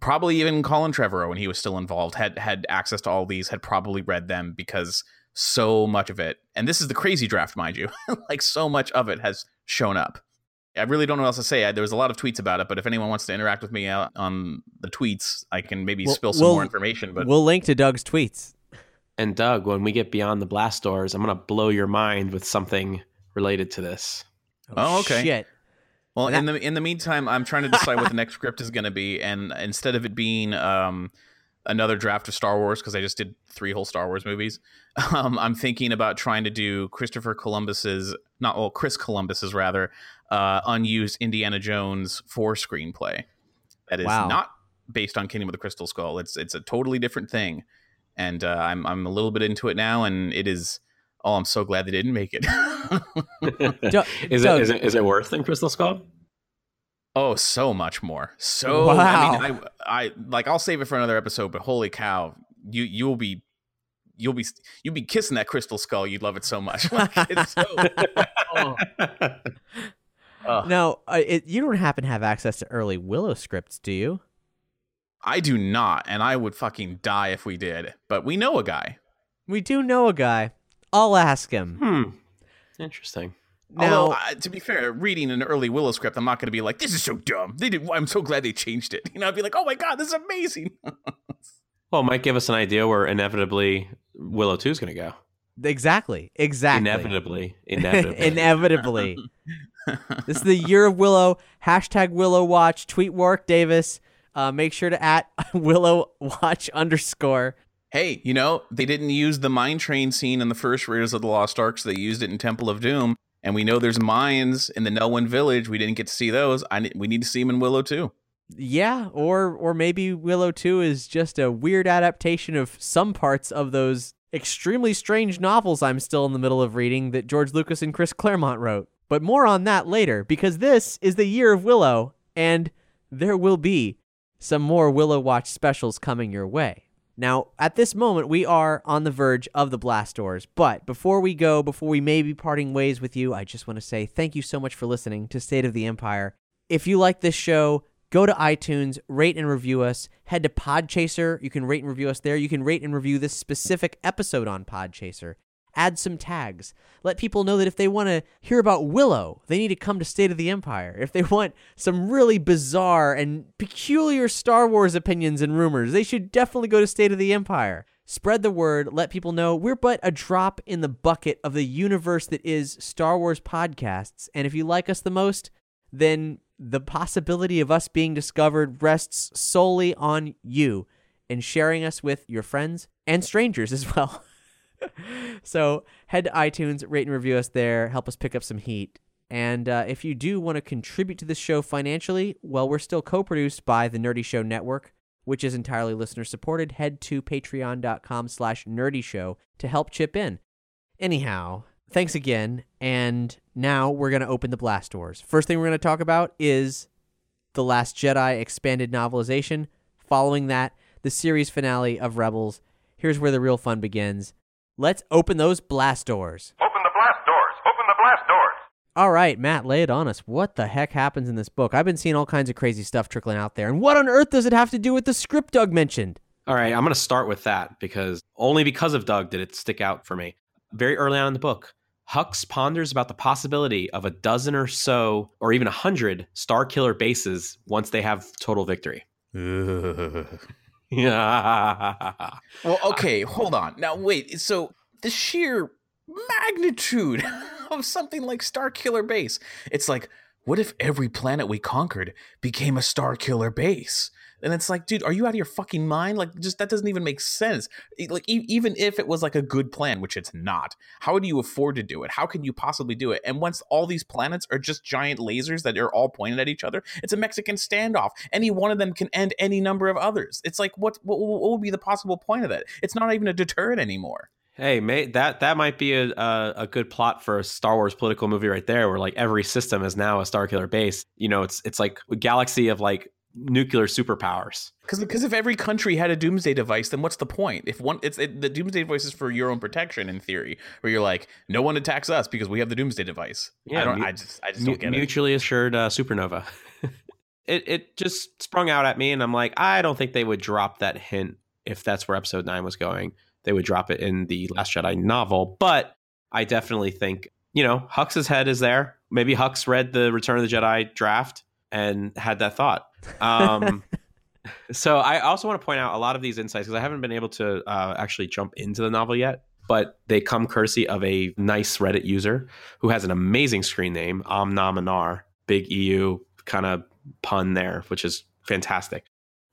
probably even Colin Trevorrow when he was still involved had had access to all these had probably read them because so much of it and this is the crazy draft mind you like so much of it has shown up I really don't know what else to say. I, there was a lot of tweets about it, but if anyone wants to interact with me uh, on the tweets, I can maybe We'll- spill some we'll- more information. But we'll link to Doug's tweets. And Doug, when we get beyond the blast doors, I'm gonna blow your mind with something related to this. Oh, okay. Shit. Well, And in the in the meantime, I'm trying to decide what the next script is going to be, and instead of it being um, another draft of Star Wars because I just did three whole Star Wars movies. Um, I'm thinking about trying to do Christopher Columbus's, not well, Chris Columbus's rather, uh, unused Indiana Jones four screenplay. That is Wow. not based on Kingdom of the Crystal Skull. It's it's a totally different thing, and uh, I'm I'm a little bit into it now, and it is. Oh, I'm so glad they didn't make it. Doug- is, Doug- it, is it is it worse than Crystal Skull? Oh, so much more. So I mean, I, I like I'll save it for another episode. But holy cow, you you'll be you'll be you'll be kissing that crystal skull. You'd love it so much. Like, it's so, oh. Ugh. Now, uh, it, you don't happen to have access to early Willow scripts, do you? I do not, and I would fucking die if we did. But we know a guy. We do know a guy. I'll ask him. Hmm. Interesting. Now, Although, uh, to be fair, reading an early Willow script, I'm not going to be like, "This is so dumb." They did. I'm so glad they changed it. You know, I'd be like, "Oh my god, this is amazing." Well, it might give us an idea where inevitably Willow 2 is going to go. exactly, exactly, Inevitably. Inevitably. inevitably. this is the year of Willow. Hashtag Willow Watch. Tweet Warwick Davis. Uh, make sure to at Willow Watch underscore. hey, you know, they didn't use the mine train scene in the first Raiders of the Lost Ark, so they used it in Temple of Doom. And we know there's mines in the Nelwyn Village. We didn't get to see those. I we need to see them in Willow too. Yeah, or or maybe Willow 2 is just a weird adaptation of some parts of those extremely strange novels I'm still in the middle of reading that George Lucas and Chris Claremont wrote. But more on that later because this is the year of Willow and there will be some more Willow Watch specials coming your way. Now, at this moment, we are on the verge of the blast doors. But before we go, before we may be parting ways with you, I just want to say thank you so much for listening to State of the Empire. If you like this show, go to iTunes, rate and review us. Head to Podchaser. You can rate and review us there. You can rate and review this specific episode on Podchaser. Add some tags. Let people know that if they want to hear about Willow, they need to come to State of the Empire. If they want some really bizarre and peculiar Star Wars opinions and rumors, they should definitely go to State of the Empire. Spread the word, let people know we're but a drop in the bucket of the universe that is Star Wars podcasts. And if you like us the most, then the possibility of us being discovered rests solely on you and sharing us with your friends and strangers as well. so head to iTunes, rate and review us there, help us pick up some heat. And uh, if you do want to contribute to this show financially, well, we're still co-produced by the Nerdy Show Network, which is entirely listener supported. Head to patreon.com slash nerdy show to help chip in. Anyhow, thanks again. And now we're going to open the blast doors. First thing we're going to talk about is The Last Jedi expanded novelization. Following that, the series finale of Rebels. Here's where the real fun begins. Let's open those blast doors. Open the blast doors! Open the blast doors! All right, Matt, lay it on us. What the heck happens in this book? I've been seeing all kinds of crazy stuff trickling out there. And what on earth does it have to do with the script Doug mentioned? All right, I'm going to start with that because only because of Doug did it stick out for me. Very early on in the book, Hux ponders about the possibility of a dozen or so, or even a hundred Star Killer bases once they have total victory. Yeah. Well, ah. okay, hold on. Now, wait. So the sheer magnitude of something like Star Killer Base. It's like, what if every planet we conquered became a Star Killer Base? And it's like, dude, are you out of your fucking mind? Like, just that doesn't even make sense. Like, e- even if it was like a good plan, which it's not, how do you afford to do it? How can you possibly do it? And once all these planets are just giant lasers that are all pointed at each other, it's a Mexican standoff. Any one of them can end any number of others. It's like, what what, what would be the possible point of that? It's not even a deterrent anymore. Hey, may, that that might be a, a a good plot for a Star Wars political movie right there, where like every system is now a Star Killer base. You know, it's it's like a galaxy of like nuclear superpowers. Because because if every country had a doomsday device, then what's the point? If one, it's it, the doomsday device is for your own protection in theory, where you're like, no one attacks us because we have the doomsday device. Yeah, I don't. mu- I just I just Mu- don't get it. mutually assured uh, supernova. it it just sprung out at me, and I'm like, I don't think they would drop that hint if that's where Episode Nine was going. They would drop it in the Last Jedi novel, but I definitely think you know Hux's head is there. Maybe Hux read the Return of the Jedi draft and had that thought. Um, so I also want to point out a lot of these insights because I haven't been able to uh, actually jump into the novel yet, but they come courtesy of a nice Reddit user who has an amazing screen name, Omnaminar, big EU kind of pun there, which is fantastic.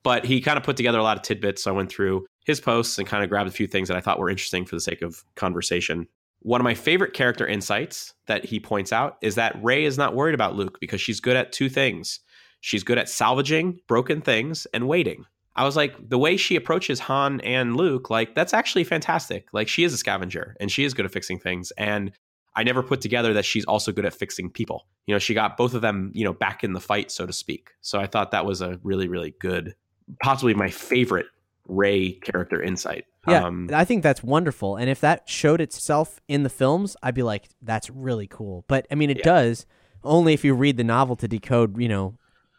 But he kind of put together a lot of tidbits. So I went through his posts and kind of grabbed a few things that I thought were interesting for the sake of conversation. One of my favorite character insights that he points out is that Rey is not worried about Luke because she's good at two things. She's good at salvaging broken things and waiting. I was like, the way she approaches Han and Luke, like, that's actually fantastic. Like, she is a scavenger and she is good at fixing things. And I never put together that she's also good at fixing people. You know, she got both of them, you know, back in the fight, so to speak. So I thought that was a really, really good, possibly my favorite Rey character insight. Yeah, Um, I think that's wonderful. And if that showed itself in the films, I'd be like, that's really cool. But I mean, it Yeah. does only if you read the novel to decode, you know,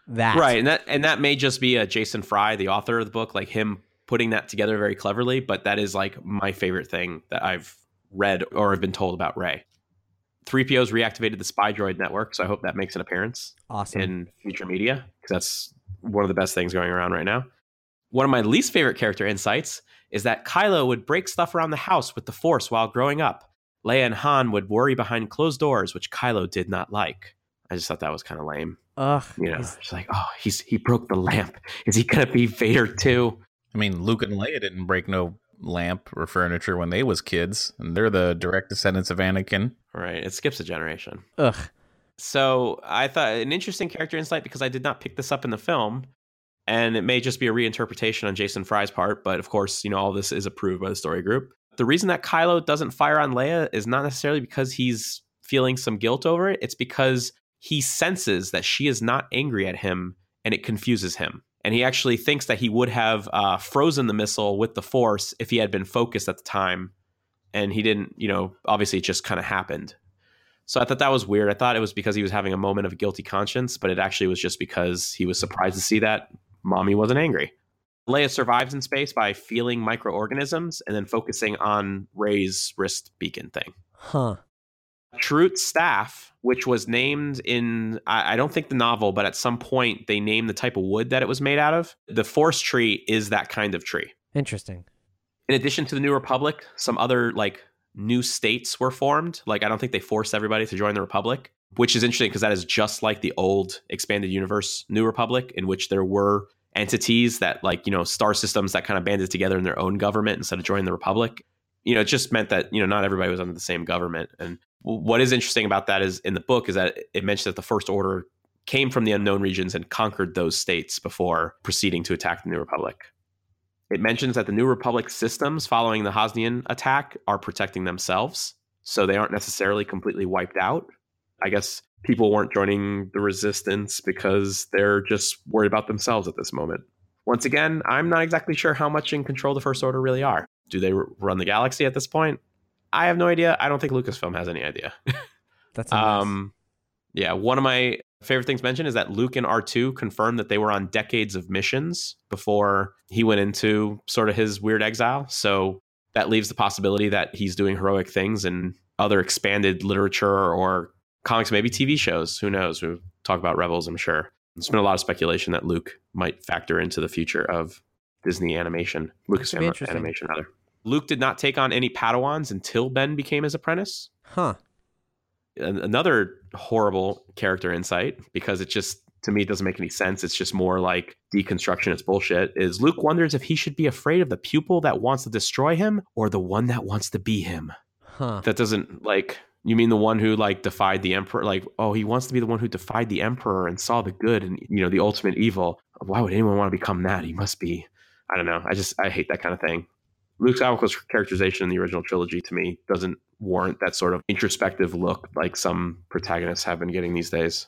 that. right and that and that may just be a jason fry the author of the book like him putting that together very cleverly but that is like my favorite thing that i've read or have been told about rey. 3po's reactivated the spy droid network so i hope that makes an appearance Awesome. in future media because that's one of the best things going around right now. One of my least favorite character insights is that kylo would break stuff around the house with the force while growing up. Leia and han would worry behind closed doors which kylo did not like. I just thought that was kind of lame Ugh. you know, it's like, oh, he's he broke the lamp. Is he gonna be Vader too? I mean, Luke and Leia didn't break no lamp or furniture when they was kids, and they're the direct descendants of Anakin. Right. It skips a generation. Ugh. So I thought an interesting character insight because I did not pick this up in the film, and it may just be a reinterpretation on Jason Fry's part. But of course, you know, all this is approved by the story group. The reason that Kylo doesn't fire on Leia is not necessarily because he's feeling some guilt over it. It's because he senses that she is not angry at him, and it confuses him. And he actually thinks that he would have uh, frozen the missile with the Force if he had been focused at the time. And he didn't, you know, obviously it just kind of happened. So I thought that was weird. I thought it was because he was having a moment of guilty conscience, but it actually was just because he was surprised to see that mommy wasn't angry. Leia survives in space by feeling microorganisms and then focusing on Rey's wrist beacon thing. Huh. Chirrut's staff, which was named in, I, I don't think the novel, but at some point they named the type of wood that it was made out of. The force tree is that kind of tree. Interesting. In addition to the New Republic, some other like new states were formed. Like I don't think they forced everybody to join the Republic, which is interesting because that is just like the old expanded universe New Republic, in which there were entities that like you know star systems that kind of banded together in their own government instead of joining the Republic. You know, it just meant that you know not everybody was under the same government. And what is interesting about that is in the book is that it mentions that the First Order came from the unknown regions and conquered those states before proceeding to attack the New Republic. It mentions that the New Republic systems following the Hosnian attack are protecting themselves, so they aren't necessarily completely wiped out. I guess people weren't joining the resistance because they're just worried about themselves at this moment. Once again, I'm not exactly sure how much in control the First Order really are. Do they run the galaxy at this point? I have no idea. I don't think Lucasfilm has any idea. That's. Um, yeah, one of my favorite things mentioned is that Luke and R2 confirmed that they were on decades of missions before he went into sort of his weird exile. So that leaves the possibility that he's doing heroic things in other expanded literature or comics, maybe TV shows. Who knows? We'll talk about Rebels, I'm sure. There's been a lot of speculation that Luke might factor into the future of Disney animation, Lucasfilm animation, rather. Luke did not take on any Padawans until Ben became his apprentice. Huh. an- another horrible character insight because it just to me it doesn't make any sense. It's just more like deconstruction. It's bullshit. Is luke wonders if he should be afraid of the pupil that wants to destroy him or the one that wants to be him. Huh. that doesn't like you mean the one who like defied the emperor like oh he wants to be the one who defied the emperor and saw the good and you know the ultimate evil. Why would anyone want to become that? He must be i don't know. I just i hate that kind of thing luke skywalker's characterization in the original trilogy to me doesn't warrant that sort of introspective look like some protagonists have been getting these days.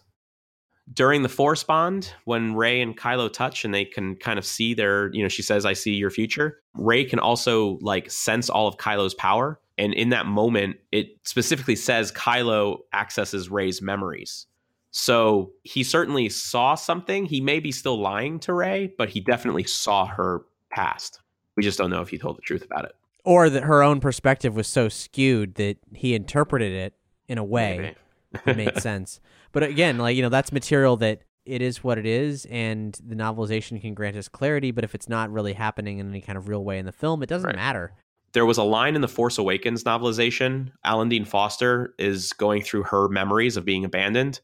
During the force bond when rey and kylo touch and they can kind of see their you know she says i see your future rey can also like sense all of kylo's power. And in that moment it specifically says kylo accesses rey's memories. So he certainly saw something. He may be still lying to rey but he definitely saw her past we just don't know if he told the truth about it Or that her own perspective was so skewed that he interpreted it in a way that made sense. But again, like you know, that's material that it is what it is, and the novelization can grant us clarity. But if it's not really happening in any kind of real way in the film, it doesn't Right. matter. there was a line in the Force Awakens novelization. Alan Dean Foster is going through her memories of being abandoned,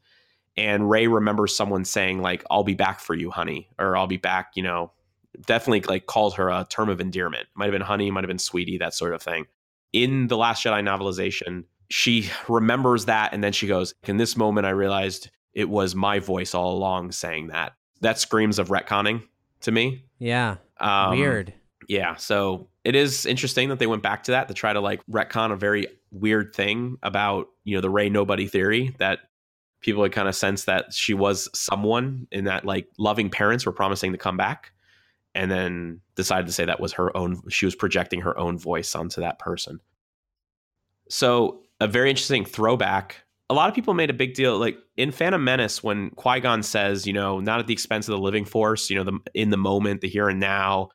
and Rey remembers someone saying like, "I'll be back for you, honey," or "I'll be back," you know, definitely like called her a term of endearment. Might have been honey, might have been sweetie, that sort of thing. In the Last Jedi novelization, she remembers that and then she goes, In this moment, I realized it was my voice all along saying that. That screams of retconning to me. Yeah. Um, Weird. Yeah. So it is interesting that they went back to that to try to like retcon a very weird thing about, you know, the Rey nobody theory that people had kind of sensed that she was someone in that like loving parents were promising to come back and then decided to say that was her own she was projecting her own voice onto that person. So a very interesting throwback. A lot of people made a big deal, like in Phantom Menace, when Qui Gon says, you know, not at the expense of the living force, you know, the in the moment, the here and now.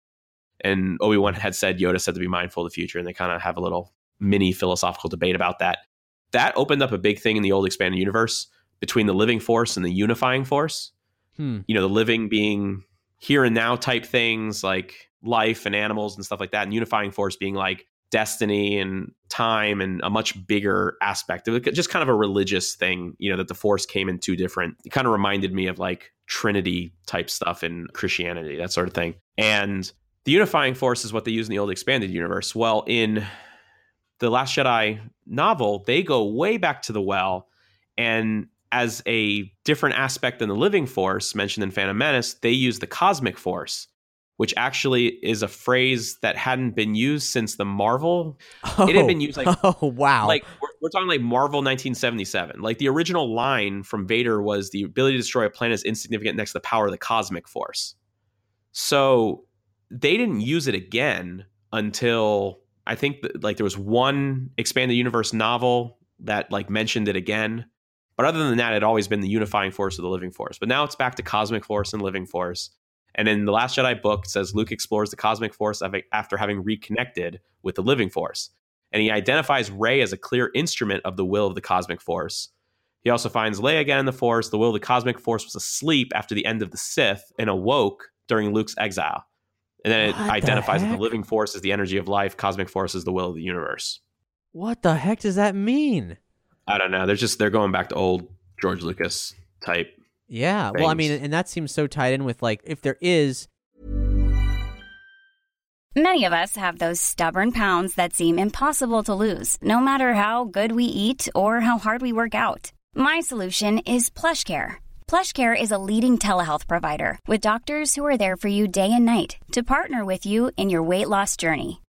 And Obi Wan had said, Yoda said to be mindful of the future, and they kind of have a little mini philosophical debate about that. That opened up a big thing in the old expanded universe between the living force and the unifying force. Hmm. You know, the living being here and now type things like life and animals and stuff like that, and unifying force being like destiny and time and a much bigger aspect of it, just kind of a religious thing, you know, that the force came in two different. It kind of reminded me of like Trinity type stuff in Christianity, that sort of thing. And the unifying force is what they use in the old expanded universe. Well, in the Last Jedi novel, they go way back to the well and as a different aspect than the living force mentioned in Phantom Menace, they use the cosmic force, which actually is a phrase that hadn't been used since the Marvel. Oh, It had been used like oh, oh wow. like we're, we're talking like Marvel 1977. Like the original line from Vader was the ability to destroy a planet is insignificant next to the power of the cosmic force. So they didn't use it again until I think that, like there was one expanded universe novel that like mentioned it again. But other than that, it had always been the unifying force of the living force. But now it's back to cosmic force and living force. And in the Last Jedi book, it says Luke explores the cosmic force after having reconnected with the living force. And he identifies Rey as a clear instrument of the will of the cosmic force. He also finds Leia again in the force. The will of the cosmic force was asleep after the end of the Sith and awoke during Luke's exile. And then it What the identifies that the living force is the energy of life, cosmic force is the will of the universe. what the heck does that mean? I don't know. They're just they're going back to old George Lucas type. Yeah. Well, I mean, and that seems so tied in with like if there is Many of us have those stubborn pounds that seem impossible to lose, no matter how good we eat or how hard we work out. My solution is PlushCare. PlushCare is a leading telehealth provider with doctors who are there for you day and night to partner with you in your weight loss journey.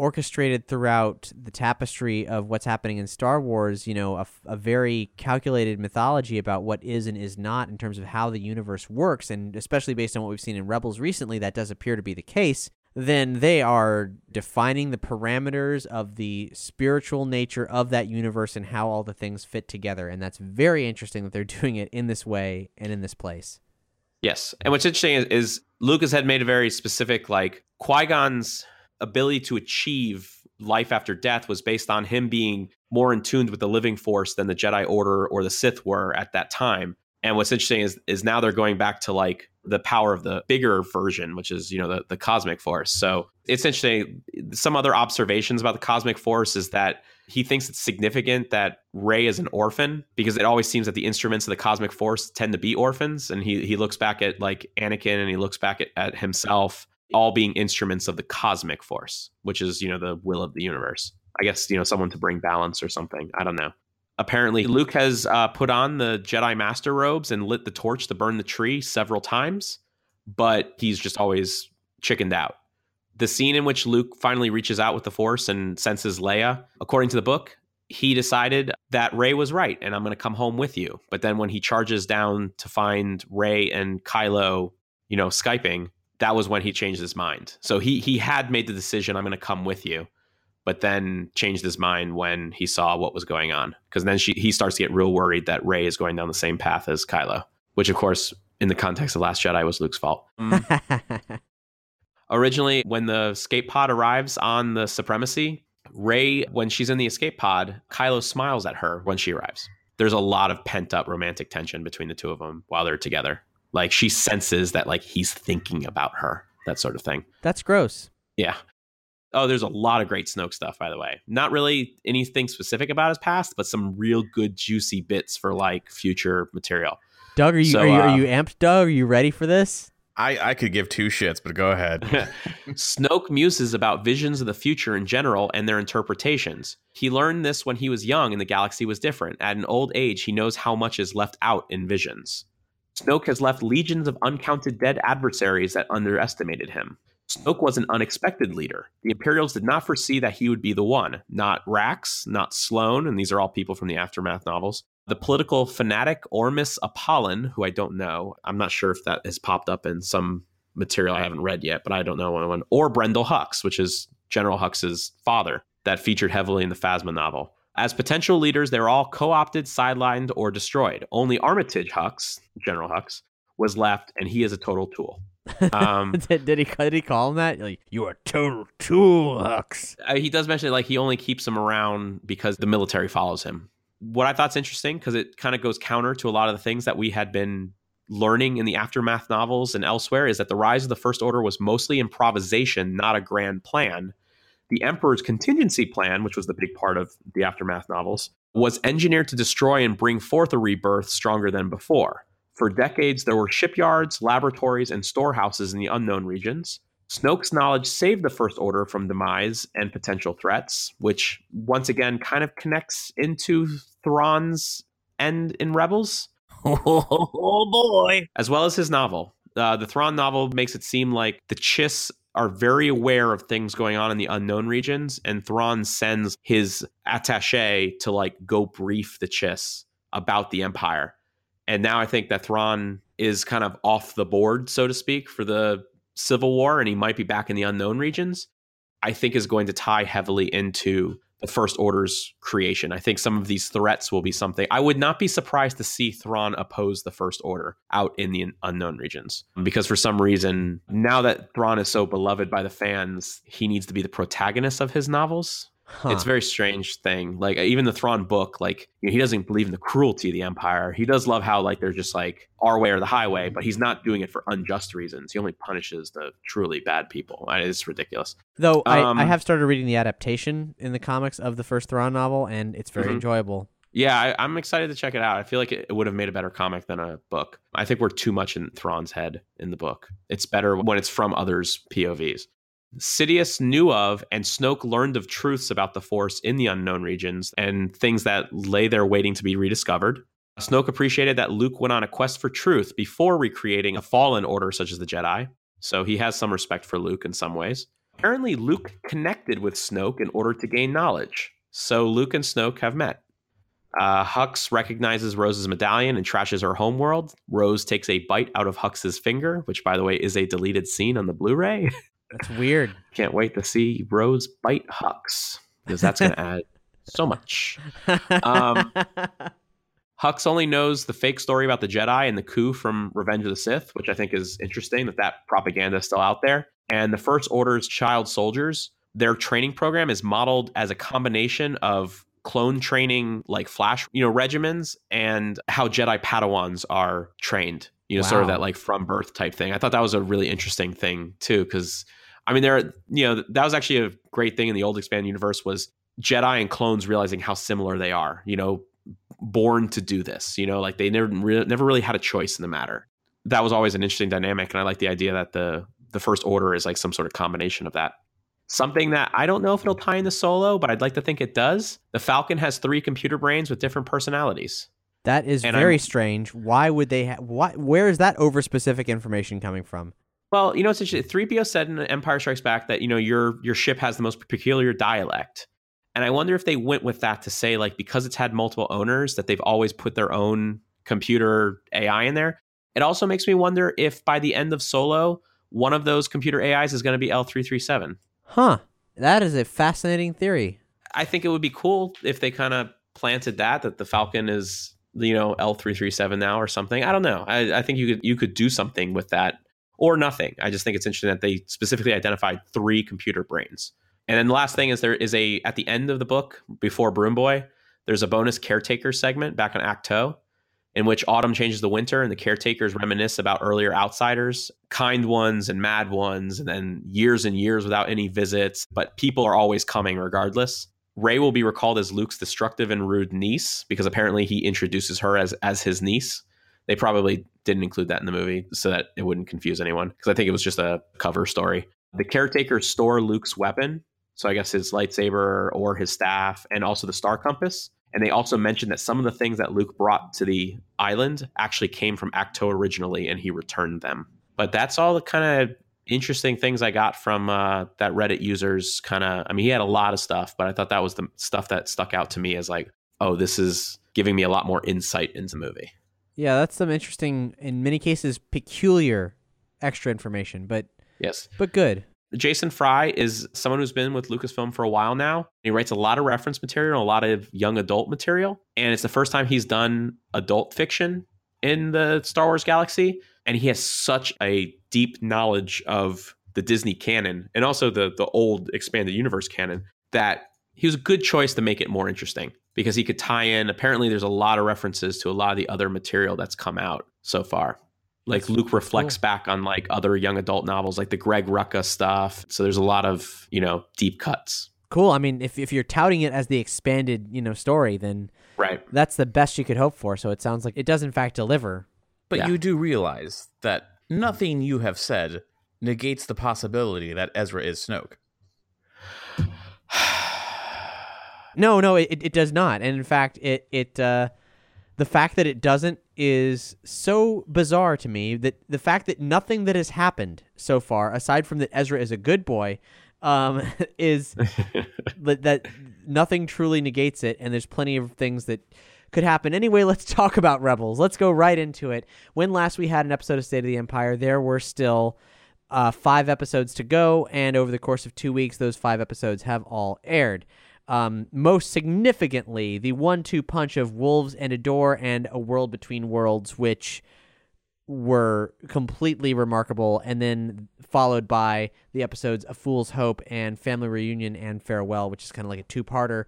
Orchestrated throughout the tapestry of what's happening in Star Wars, you know, a very calculated mythology about what is and is not in terms of how the universe works, and especially based on what we've seen in Rebels recently, that does appear to be the case. Then they are defining the parameters of the spiritual nature of that universe and how all the things fit together. And that's very interesting that they're doing it in this way and in this place. Yes. And what's interesting is, is Lucas had made a very specific, like, Qui Gon's ability to achieve life after death was based on him being more in tune with the living force than the Jedi Order or the Sith were at that time. And what's interesting is is now they're going back to like the power of the bigger version, which is, you know, the, the cosmic force. So it's interesting. Some other observations about the cosmic force is that he thinks it's significant that Rey is an orphan because it always seems that the instruments of the cosmic force tend to be orphans. And he he looks back at like Anakin and he looks back at, at himself, all being instruments of the cosmic force, which is, you know, the will of the universe. I guess, you know, someone to bring balance or something. I don't know. Apparently, Luke has uh, put on the Jedi Master robes and lit the torch to burn the tree several times, but he's just always chickened out. The scene in which Luke finally reaches out with the Force and senses Leia, according to the book, he decided that Rey was right and I'm going to come home with you. But then when he charges down to find Rey and Kylo you know, Skyping, that was when he changed his mind. So he he had made the decision, I'm going to come with you, but then changed his mind when he saw what was going on. Because then she he starts to get real worried that Rey is going down the same path as Kylo, which of course, in the context of Last Jedi, was Luke's fault. Mm. Originally, when the escape pod arrives on the supremacy, Rey, when she's in the escape pod, Kylo smiles at her when she arrives. There's a lot of pent up romantic tension between the two of them while they're together. Like she senses that like he's thinking about her, that sort of thing. That's gross. Yeah. Oh, there's a lot of great Snoke stuff, by the way. Not really anything specific about his past, but some real good juicy bits for like future material. Doug, are you So, are you, uh, are you amped, Doug? Are you ready for this? I, I could give two shits, but go ahead. Snoke muses about visions of the future in general and their interpretations. He learned this when he was young and the galaxy was different. At an old age, he knows how much is left out in visions. Snoke has left legions of uncounted dead adversaries that underestimated him. Snoke was an unexpected leader. The Imperials did not foresee that he would be the one. Not Rax, not Sloane, and these are all people from the Aftermath novels. The political fanatic Ormus Apollon, who I don't know. I'm not sure if that has popped up in some material I haven't read yet, but I don't know one. Or Brendol Hux, which is General Hux's father, that featured heavily in the Phasma novel. As potential leaders, they're all co opted, sidelined, or destroyed. Only Armitage Hux, General Hux, was left, and he is a total tool. Um, did, did he did he call him that? Like you are a total tool, Hux. uh, he does mention like he only keeps him around because the military follows him. What I thought's interesting because it kind of goes counter to a lot of the things that we had been learning in the aftermath novels and elsewhere is that the rise of the first order was mostly improvisation, not a grand plan. The emperor's contingency plan, which was the big part of the aftermath novels, was engineered to destroy and bring forth a rebirth stronger than before. For decades, there were shipyards, laboratories, and storehouses in the unknown regions. Snoke's knowledge saved the First Order from demise and potential threats, which once again kind of connects into Thrawn's end in Rebels, oh boy. as well as his novel. Uh, the Thrawn novel makes it seem like the Chiss are very aware of things going on in the unknown regions, and Thrawn sends his attaché to like go brief the Chiss about the Empire. And now I think that Thrawn is kind of off the board, so to speak, for the Civil War, and he might be back in the unknown regions. I think is going to tie heavily into the First Order's creation. I think some of these threats will be something. I would not be surprised to see Thrawn oppose the First Order out in the unknown regions because for some reason, now that Thrawn is so beloved by the fans, he needs to be the protagonist of his novels. Huh. It's a very strange thing. Like even the Thrawn book, like you know, he doesn't believe in the cruelty of the Empire. He does love how like they're just like our way or the highway, but he's not doing it for unjust reasons. He only punishes the truly bad people. It's ridiculous. Though Um, I, I have started reading the adaptation in the comics of the first Thrawn novel, and it's very Mhm. enjoyable. Yeah, I, I'm excited to check it out. I feel like it, it would have made a better comic than a book. I think we're too much in Thrawn's head in the book. It's better when it's from others' POVs. Sidious knew of and Snoke learned of truths about the Force in the unknown regions and things that lay there waiting to be rediscovered. Snoke appreciated that Luke went on a quest for truth before recreating a fallen order such as the Jedi, so he has some respect for Luke in some ways. Apparently, Luke connected with Snoke in order to gain knowledge, so Luke and Snoke have met. Uh, Hux recognizes Rose's medallion and trashes her homeworld. Rose takes a bite out of Hux's finger, which, by the way, is a deleted scene on the Blu ray. That's weird. Can't wait to see Rose bite Hux because that's going to add so much. Um, Hux only knows the fake story about the Jedi and the coup from Revenge of the Sith, which I think is interesting that that propaganda is still out there. And the First Order's child soldiers, their training program is modeled as a combination of clone training, like Flash, you know, regimens, and how Jedi Padawans are trained. You know, sort of that like from birth type thing. I thought that was a really interesting thing too, because I mean, there, you know, that was actually a great thing in the old expanded universe was Jedi and clones realizing how similar they are. You know, born to do this. You know, like they never re- never really had a choice in the matter. That was always an interesting dynamic, and I like the idea that the the first order is like some sort of combination of that. Something that I don't know if it'll tie into Solo, but I'd like to think it does. The Falcon has three computer brains with different personalities. That is And very I'm- strange. Why would they? Ha- why? Where is that over specific information coming from? Well, you know, it's interesting. 3PO said in Empire Strikes Back that, you know, your your ship has the most peculiar dialect. And I wonder if they went with that to say, like, because it's had multiple owners, that they've always put their own computer AI in there. It also makes me wonder if by the end of Solo, one of those computer AIs is going to be L337. Huh. That is a fascinating theory. I think it would be cool if they kind of planted that that the Falcon is you know L337 now or something. I don't know. I, I think you could you could do something with that or nothing. I just think it's interesting that they specifically identified three computer brains. And then the last thing is there is a at the end of the book before Broom Boy, there's a bonus caretaker segment back on Ahch-To in which autumn changes the winter and the caretakers reminisce about earlier outsiders, kind ones and mad ones, and then years and years without any visits, but people are always coming regardless. Rey will be recalled as Luke's destructive and rude niece because apparently he introduces her as as his niece. They probably didn't include that in the movie so that it wouldn't confuse anyone because I think it was just a cover story. The caretakers store Luke's weapon, so I guess his lightsaber or his staff, and also the star compass. And they also mentioned that some of the things that Luke brought to the island actually came from Ahch-To originally, and he returned them. But that's all the kind of interesting things I got from uh, that Reddit user's kind of. I mean, he had a lot of stuff, but I thought that was the stuff that stuck out to me as like, oh, this is giving me a lot more insight into the movie. Yeah, that's some interesting, in many cases, peculiar extra information, but Yes. but good. Jason Fry is someone who's been with Lucasfilm for a while now. He writes a lot of reference material, a lot of young adult material, and it's the first time he's done adult fiction in the Star Wars galaxy. And he has such a deep knowledge of the Disney canon and also the the old expanded universe canon that he was a good choice to make it more interesting because he could tie in. Apparently, there's a lot of references to a lot of the other material that's come out so far. Like Luke reflects back on like other young adult novels, like the Greg Rucka stuff. So there's a lot of you know deep cuts. Cool. I mean, if if you're touting it as the expanded, you know, story, then Right. that's the best you could hope for. So it sounds like it does in fact deliver. But Yeah. you do realize that nothing you have said negates the possibility that Ezra is Snoke. No, no, it, it does not. And in fact, it it uh, the fact that it doesn't is so bizarre to me that the fact that nothing that has happened so far, aside from that Ezra is a good boy, um, is that, that nothing truly negates it, and there's plenty of things that could happen. Anyway, let's talk about Rebels. Let's go right into it. When last we had an episode of State of the Empire, there were still uh, five episodes to go, and over the course of two weeks, those five episodes have all aired. Um, most significantly, the one-two punch of Wolves and a Door and A World Between Worlds, which were completely remarkable, and then followed by the episodes A Fool's Hope and Family Reunion and Farewell, which is kind of like a two-parter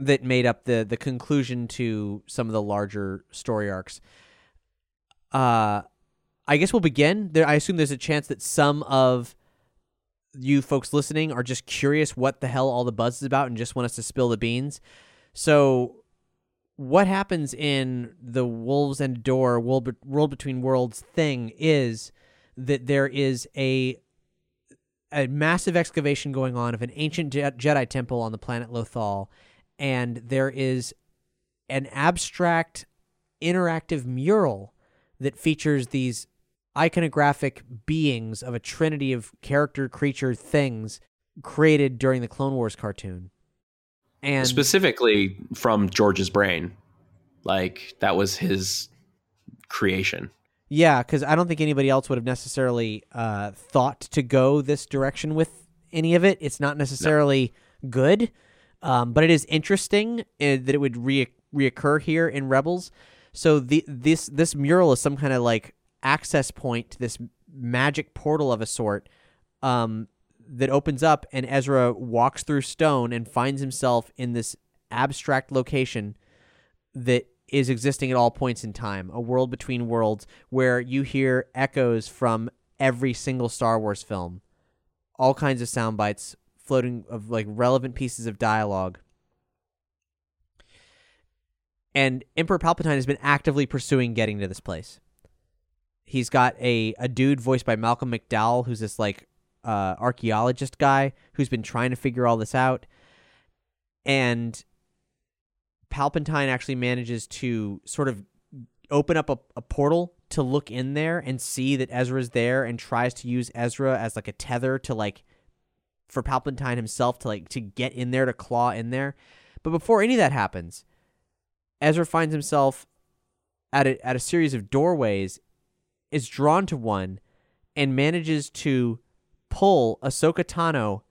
that made up the the conclusion to some of the larger story arcs. Uh, I guess we'll begin. There, I assume there's a chance that some of you folks listening are just curious what the hell all the buzz is about and just want us to spill the beans. So, what happens in the Wolves and Door World, World Between Worlds thing is that there is a a massive excavation going on of an ancient Je- Jedi temple on the planet Lothal, and there is an abstract interactive mural that features these iconographic beings of a trinity of character creature things created during the Clone Wars cartoon. And Specifically from George's brain. Like that was his creation. yeah, because I don't think anybody else would have necessarily uh, thought to go this direction with any of it. It's not necessarily good, um, but it is interesting uh, that it would re- reoccur here in Rebels. So the this this mural is some kind of like access point to this magic portal of a sort um, that opens up, and Ezra walks through stone and finds himself in this abstract location that is existing at all points in time, a world between worlds where you hear echoes from every single Star Wars film, all kinds of sound bites floating of like relevant pieces of dialogue. And Emperor Palpatine has been actively pursuing getting to this place. He's got a, a dude voiced by Malcolm McDowell, who's this like uh, archaeologist guy who's been trying to figure all this out. And Palpatine actually manages to sort of open up a, a portal to look in there and see that Ezra's there and tries to use Ezra as like a tether to like for Palpatine himself to like to get in there to claw in there. But before any of that happens, Ezra finds himself at a, at a series of doorways, is drawn to one, and manages to pull Ahsoka Tano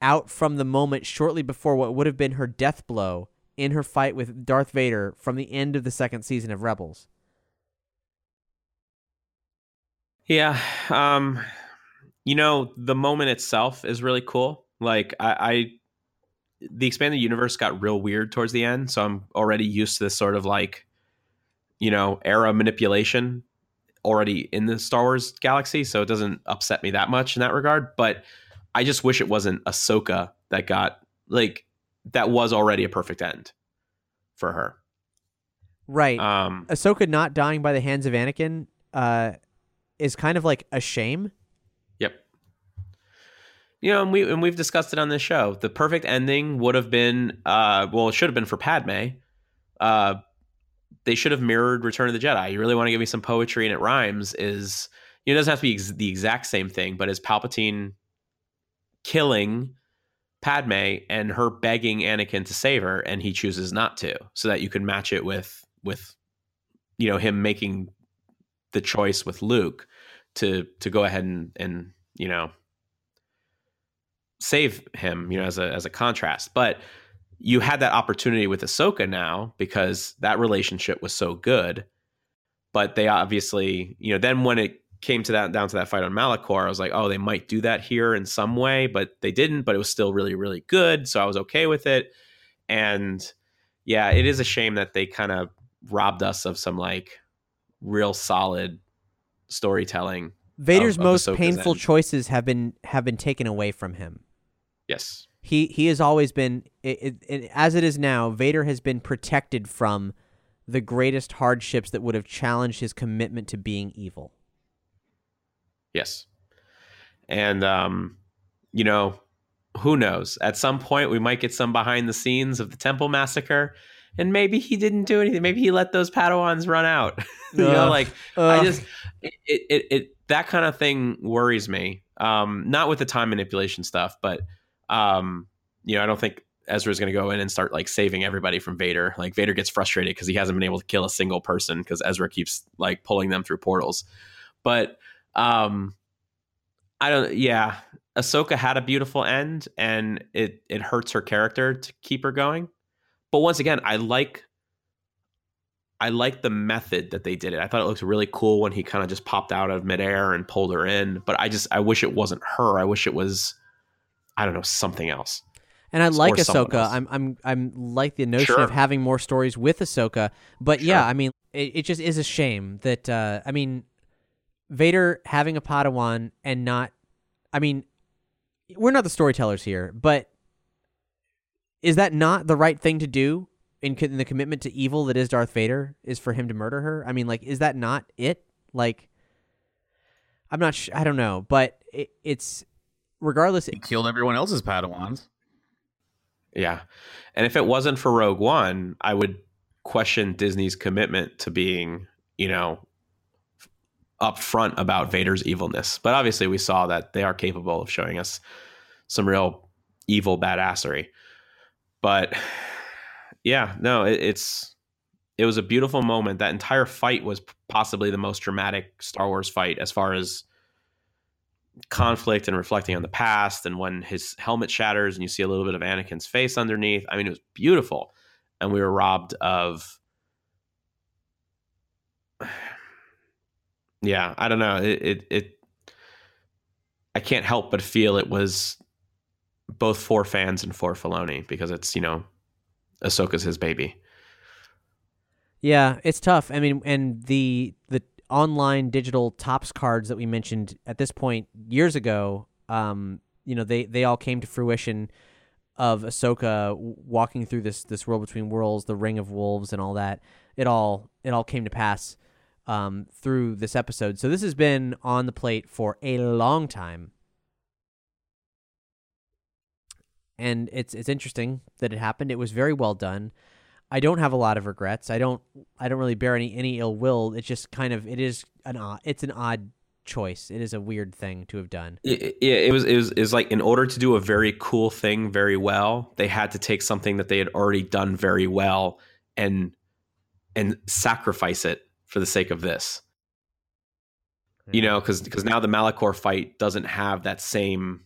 out from the moment shortly before what would have been her death blow in her fight with Darth Vader from the end of the second season of Rebels. Yeah. Um, you know, the moment itself is really cool. Like I, I the expanded universe got real weird towards the end, so I'm already used to this sort of like, you know, era manipulation already in the Star Wars galaxy, so it doesn't upset me that much in that regard. But I just wish it wasn't Ahsoka that got like that was already a perfect end for her. Right. Um, Ahsoka not dying by the hands of Anakin uh, is kind of like a shame. Yep. You know, and we and we've discussed it on this show. The perfect ending would have been, uh, well, it should have been for Padme. Uh, they should have mirrored Return of the Jedi. You really want to give me some poetry and it rhymes? Is you know, it doesn't have to be ex- the exact same thing, but is Palpatine killing Padme and her begging Anakin to save her, and he chooses not to, so that you can match it with with you know him making the choice with Luke to to go ahead and and you know save him, you know, as a as a contrast. But you had that opportunity with Ahsoka now because that relationship was so good. But they obviously, you know, then when it came to that down to that fight on Malachor, I was like, oh, they might do that here in some way, but they didn't. But it was still really, really good, so I was okay with it. And yeah, it is a shame that they kind of robbed us of some like real solid storytelling. Vader's of- of most Ahsoka's painful end. choices have been have been taken away from him. Yes. He he has always been it, it, it, as it is now. Vader has been protected from the greatest hardships that would have challenged his commitment to being evil. Yes. And um, you know, who knows? At some point we might get some behind the scenes of the Temple massacre. And maybe he didn't do anything. Maybe he let those Padawans run out. you know, like I just it, it it that kind of thing worries me. Um, not with the time manipulation stuff, but um, you know, I don't think Ezra's going to go in and start like saving everybody from Vader. Like Vader gets frustrated because he hasn't been able to kill a single person because Ezra keeps like pulling them through portals. But um, I don't. Yeah, Ahsoka had a beautiful end, and it it hurts her character to keep her going. But once again, I like I like the method that they did it. I thought it looked really cool when he kind of just popped out of midair and pulled her in. But I just I wish it wasn't her. I wish it was I don't know something else. And I like Ahsoka. I'm I'm I'm like the notion Sure. of having more stories with Ahsoka. But yeah, I mean, it, it just is a shame that uh, I mean, Vader having a Padawan and not. I mean, we're not the storytellers here, but is that not the right thing to do in, in the commitment to evil that is Darth Vader? Is for him to murder her? I mean, like, is that not it? Like, I'm not. Sh- I don't know, but it, it's regardless. He killed everyone else's Padawans. Yeah. And if it wasn't for Rogue One, I would question Disney's commitment to being, you know, upfront about Vader's evilness. But obviously, we saw that they are capable of showing us some real evil badassery. But yeah, no, it, it's it was a beautiful moment. That entire fight was possibly the most dramatic Star Wars fight as far as conflict and reflecting on the past and when his helmet shatters and you see a little bit of Anakin's face underneath. I mean, it was beautiful. And we were robbed of Yeah, I don't know. It it, it I can't help but feel it was both for fans and for Filoni because it's, you know, Ahsoka's his baby. Yeah, it's tough. I mean, and the the online digital Topps cards that we mentioned at this point years ago, um, you know, they they all came to fruition of Ahsoka walking through this this world between worlds, the Ring of Wolves, and all that. It all it all came to pass um, through this episode. So this has been on the plate for a long time, and it's it's interesting that it happened. It was very well done. I don't have a lot of regrets. I don't I don't really bear any any ill will. It's just kind of it is an odd it's an odd choice. It is a weird thing to have done. it, it, it was it was it was like in order to do a very cool thing very well, they had to take something that they had already done very well and and sacrifice it for the sake of this. You know, because because now the Malachor fight doesn't have that same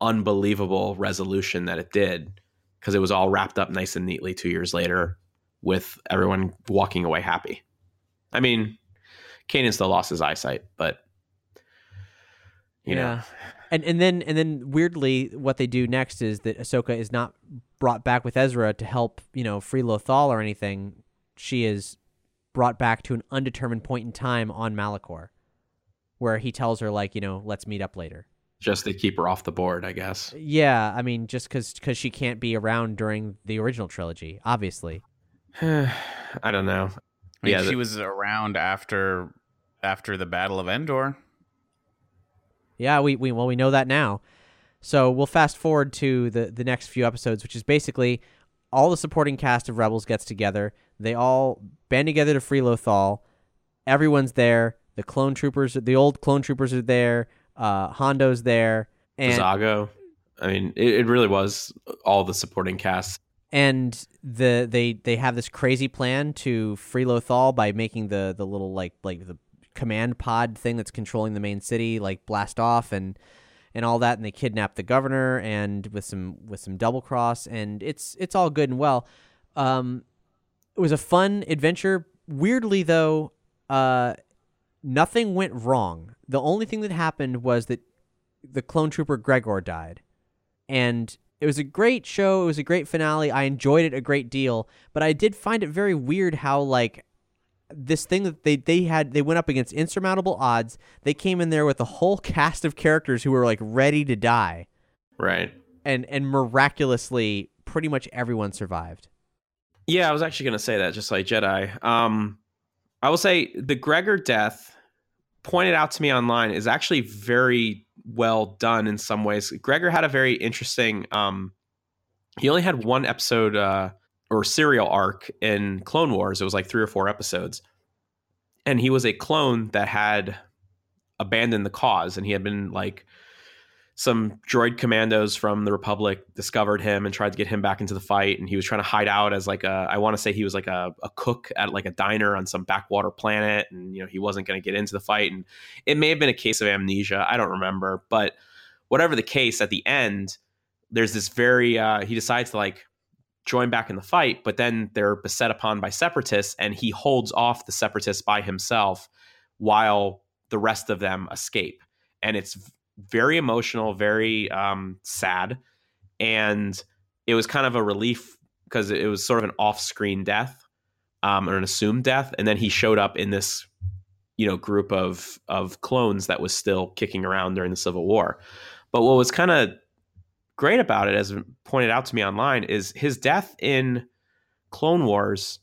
unbelievable resolution that it did because it was all wrapped up nice and neatly two years later with everyone walking away happy. I mean, Kanan still lost his eyesight, but you know, And and then and then weirdly, what they do next is that Ahsoka is not brought back with Ezra to help you know free Lothal or anything. She is brought back to an undetermined point in time on Malachor, where he tells her like you know let's meet up later. Just to keep her off the board, I guess. Yeah, I mean just because because she can't be around during the original trilogy, obviously. I don't know. I mean, Yeah, she the- was around after after the Battle of Endor. Yeah, we, we well we know that now. So we'll fast forward to the the next few episodes, which is basically all the supporting cast of Rebels gets together. They all band together to free Lothal. Everyone's there. The clone troopers, the old clone troopers are there. Uh, Hondo's there, and Zago. I mean, it, it really was all the supporting cast. and the they they have this crazy plan to free Lothal by making the the little like like the command pod thing that's controlling the main city like blast off and and all that. And they kidnap the governor and with some with some double cross. And it's it's all good and well. Um it was a fun adventure. Weirdly though uh nothing went wrong the only thing that happened was that the clone trooper gregor died and it was a great show. It was a great finale. I enjoyed it a great deal, but I did find it very weird how like this thing that they they had they went up against insurmountable odds. They came in there with a whole cast of characters who were like ready to die, Right. and and miraculously, pretty much everyone survived. Yeah, I was actually going to say that, just like Jedi. Um, I will say the Gregor death pointed out to me online is actually very well done in some ways. Gregor had a very interesting. Um, he only had one episode uh, or serial arc in Clone Wars. It was like three or four episodes, and he was a clone that had abandoned the cause, and he had been like some droid commandos from the Republic discovered him and tried to get him back into the fight. And he was trying to hide out as like a, I want to say he was like a, a cook at like a diner on some backwater planet. And, you know, he wasn't going to get into the fight. And it may have been a case of amnesia. I don't remember. But whatever the case, at the end, there's this very, uh, he decides to like join back in the fight, but then they're beset upon by separatists and he holds off the separatists by himself while the rest of them escape. And it's very emotional, very um, sad, and it was kind of a relief because it was sort of an off-screen death um, or an assumed death, and then he showed up in this, you know, group of of clones that was still kicking around during the Civil War. But what was kind of great about it, as pointed out to me online, is his death in Clone Wars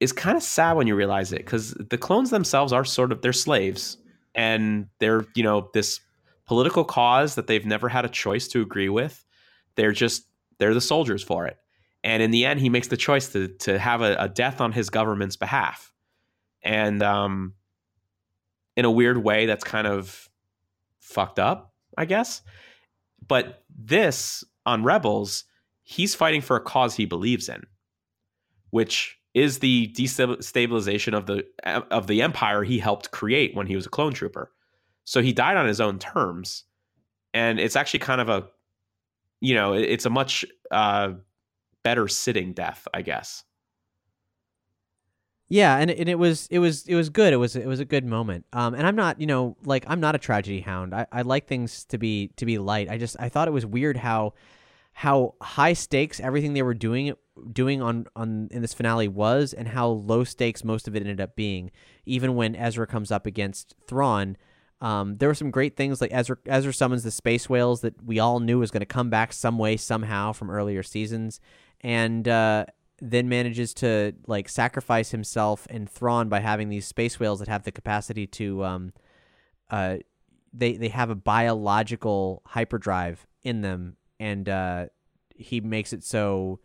is kind of sad when you realize it because the clones themselves are sort of they're slaves and they're you know this political cause that they've never had a choice to agree with they're just they're the soldiers for it. And in the end he makes the choice to to have a, a death on his government's behalf. And um in a weird way that's kind of fucked up i guess. But this on rebels he's fighting for a cause he believes in which is the destabilization of the of the empire he helped create when he was a clone trooper. So he died on his own terms, and it's actually kind of a, you know, it's a much uh, better sitting death, I guess. Yeah, and and it was it was it was good. It was it was a good moment. Um, and I'm not you know like I'm not a tragedy hound. I, I like things to be to be light. I just I thought it was weird how how high stakes everything they were doing doing on on in this finale was, and how low stakes most of it ended up being. Even when Ezra comes up against Thrawn, um, there were some great things like Ezra Ezra summons the space whales that we all knew was going to come back some way somehow from earlier seasons, and uh, then manages to like sacrifice himself and Thrawn by having these space whales that have the capacity to um, uh, they they have a biological hyperdrive in them, and uh, he makes it so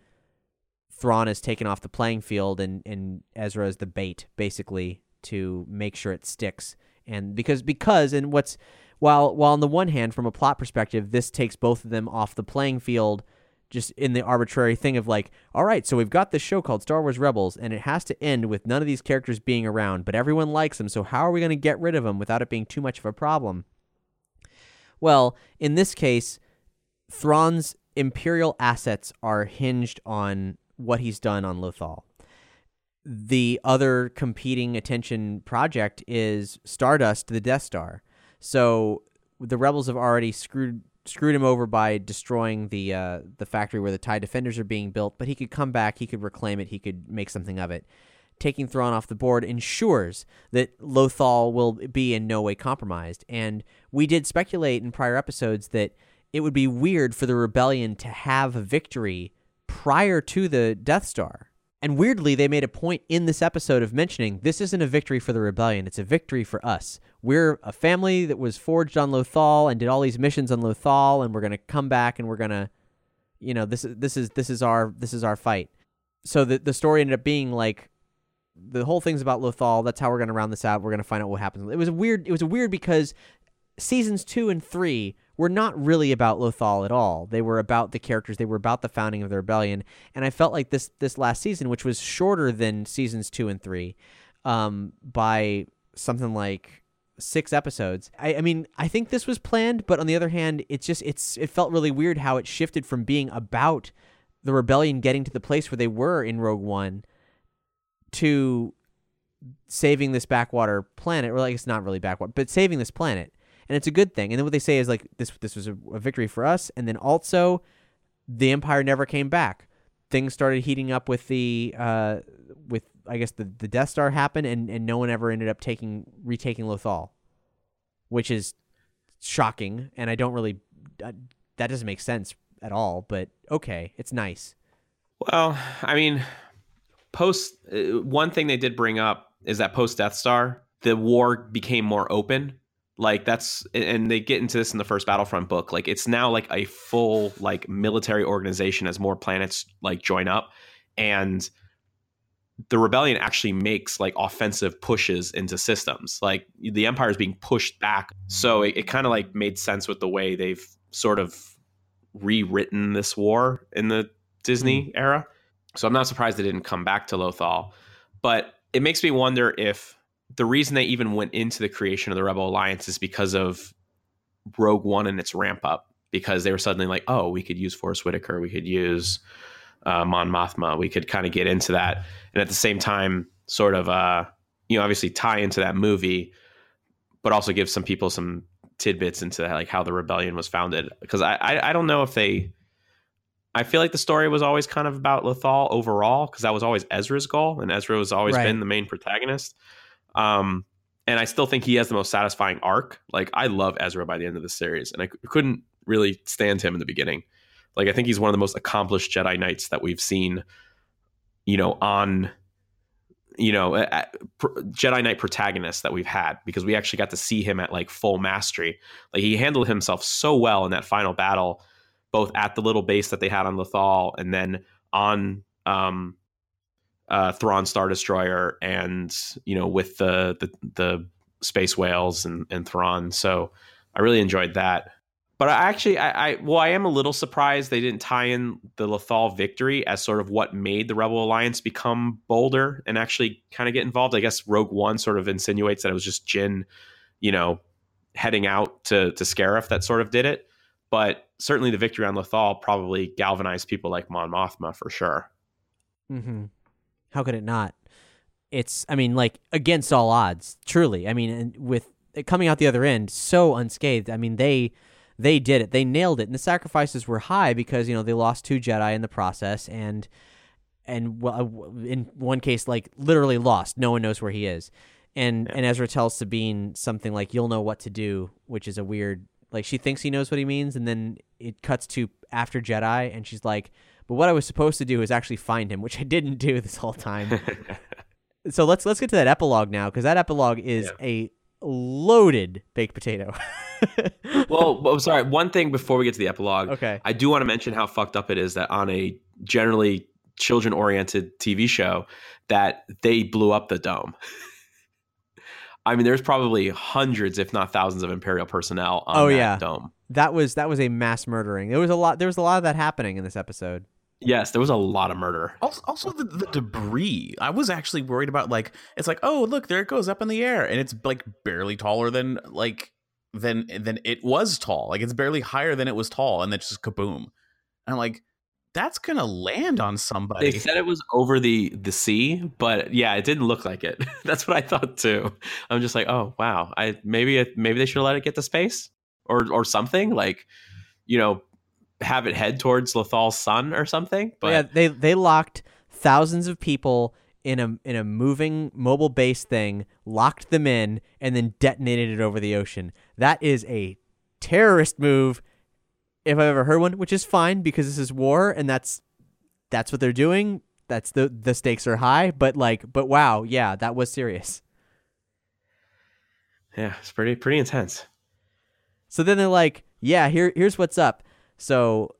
Thrawn is taken off the playing field, and and Ezra is the bait basically to make sure it sticks. And because because and what's while while on the one hand, from a plot perspective, this takes both of them off the playing field just in the arbitrary thing of like, all right, so we've got this show called Star Wars Rebels, and it has to end with none of these characters being around, but everyone likes them. So how are we going to get rid of them without it being too much of a problem? Well, in this case, Thrawn's imperial assets are hinged on what he's done on Lothal. The other competing attention project is Stardust, the Death Star. So the rebels have already screwed screwed him over by destroying the uh, the factory where the Tie Defenders are being built. But he could come back, he could reclaim it, he could make something of it. Taking Thrawn off the board ensures that Lothal will be in no way compromised. And we did speculate in prior episodes that it would be weird for the rebellion to have a victory prior to the Death Star. And weirdly, they made a point in this episode of mentioning this isn't a victory for the rebellion, it's a victory for us. We're a family that was forged on Lothal and did all these missions on Lothal, and we're gonna come back and we're gonna you know, this is this is this is our this is our fight. So the the story ended up being like the whole thing's about Lothal. That's how we're gonna round this out. We're gonna find out what happens. It was weird. It was weird because seasons two and three were not really about Lothal at all. They were about the characters. They were about the founding of the rebellion. And I felt like this this last season, which was shorter than seasons two and three, um, by something like six episodes. I, I mean, I think this was planned, but on the other hand, it's just it's it felt really weird how it shifted from being about the rebellion getting to the place where they were in Rogue One to saving this backwater planet, or like it's not really backwater, but saving this planet and it's a good thing. And then what they say is like this this was a, a victory for us, and then also the Empire never came back. Things started heating up with the uh, with I guess the the Death Star happened, and and no one ever ended up taking retaking Lothal, which is shocking, and I don't really uh, that doesn't make sense at all. But okay, it's nice. Well, I mean, post uh, one thing they did bring up is that post Death Star, the war became more open like that's and they get into this in the first battlefront book like it's now like a full like military organization as more planets like join up. And the rebellion actually makes like offensive pushes into systems. Like the empire is being pushed back. So it, it kind of like made sense with the way they've sort of rewritten this war in the disney mm. era. So i'm not surprised they didn't come back to lothal. But it makes me wonder if the reason they even went into the creation of the Rebel Alliance is because of Rogue One and its ramp up. Because they were suddenly like, oh, we could use Forest Whitaker, we could use uh, Mon Mothma, we could kind of get into that, and at the same time, sort of, uh, you know, obviously tie into that movie, but also give some people some tidbits into that, like how the rebellion was founded. Because I, I, I don't know if they. I feel like the story was always kind of about Lothal overall because that was always Ezra's goal, and Ezra has always right. been the main protagonist. Um, and I still think he has the most satisfying arc. Like I love Ezra by the end of the series, and I c- couldn't really stand him in the beginning. Like I think he's one of the most accomplished Jedi Knights that we've seen. You know, on you know pr- Jedi Knight protagonists that we've had because we actually got to see him at like full mastery. Like he handled himself so well in that final battle, both at the little base that they had on Lothal and then on um, uh, Thrawn Star Destroyer and you know with the the, the space whales and, and Thrawn. So I really enjoyed that. But I actually, I, I well, I am a little surprised they didn't tie in the Lothal victory as sort of what made the Rebel Alliance become bolder and actually kind of get involved. I guess Rogue One sort of insinuates that it was just Jyn, you know, heading out to to Scarif that sort of did it. But certainly the victory on Lothal probably galvanized people like Mon Mothma for sure. Mm-hmm. How could it not? It's, I mean, like against all odds, truly. I mean, and with coming out the other end so unscathed. I mean, they they did it. They nailed it, and the sacrifices were high because you know they lost two Jedi in the process, and and well, uh, in one case, like literally lost. No one knows where he is, and yeah. and Ezra tells Sabine something like, "You'll know what to do," which is a weird. Like she thinks he knows what he means, and then it cuts to after Jedi, and she's like, but what I was supposed to do is actually find him, which I didn't do this whole time. so let's let's get to that epilogue now, because that epilogue is yeah. a loaded baked potato. well, I'm sorry. One thing before we get to the epilogue, okay, I do want to mention how fucked up it is that on a generally children-oriented TV show, that they blew up the dome. I mean, there's probably hundreds, if not thousands, of Imperial personnel on Oh, that yeah. dome. That was that was a mass murdering. There was a lot. There was a lot of that happening in this episode. Yes, there was a lot of murder. Also, also the, the debris. I was actually worried about like it's like oh look there it goes up in the air and it's like barely taller than like than than it was tall. Like it's barely higher than it was tall and then just kaboom. And I'm like that's gonna land on somebody. They said it was over the the sea, but yeah, it didn't look like it. That's what I thought too. I'm just like, oh wow, I maybe it, maybe they should let it get to space or or something like, you know, have it head towards Lothal's sun or something. But yeah, they they locked thousands of people in a in a moving mobile base thing, locked them in, and then detonated it over the ocean. That is a terrorist move, if I've ever heard one. Which is fine because this is war, and that's that's what they're doing. That's the the stakes are high, but like, but wow, yeah, that was serious. yeah, it's pretty pretty intense. So then they're like, yeah, here here's what's up. So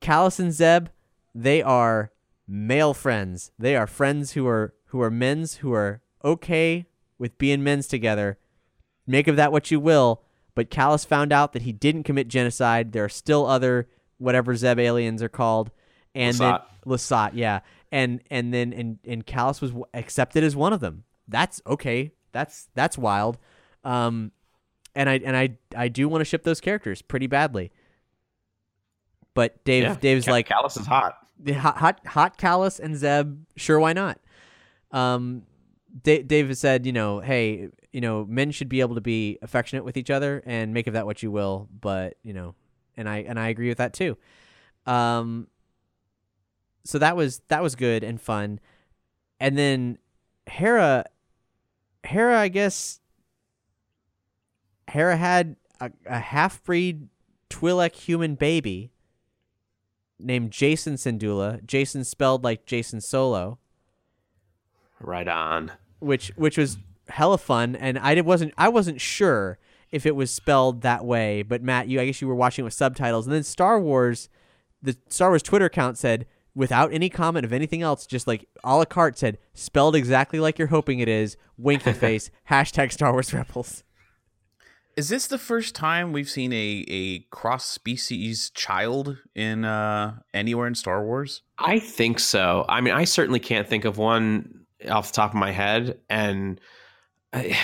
Kallus and Zeb, they are male friends. They are friends who are who are men's who are okay with being men's together. Make of that what you will, but Kallus found out that he didn't commit genocide. There are still other whatever Zeb aliens are called. And Lasat. then Lasat, yeah. And and then and and Kallus was w- accepted as one of them. That's okay. That's that's wild. Um and I and I I do want to ship those characters pretty badly. But Dave yeah, Dave's like Kallus is hot. hot hot hot Kallus and Zeb, sure why not? Um Da- Dave has said, you know, hey, you know, men should be able to be affectionate with each other and make of that what you will, but, you know, and I and I agree with that too. Um so that was that was good and fun. And then Hera Hera I guess Hera had a, a half breed Twi'lek human baby named Jacen Syndulla. Jacen spelled like Jacen Solo, Right on. which which was hella fun. And I wasn't I wasn't sure if it was spelled that way. But Matt, you I guess you were watching with subtitles, and then Star Wars, the Star Wars Twitter account said without any comment of anything else, just like a la carte said, spelled exactly like you're hoping it is. Winky face. hashtag Star Wars Rebels. Is this the first time we've seen a a cross species child in uh anywhere in Star Wars? I think so. I mean, I certainly can't think of one off the top of my head, and I,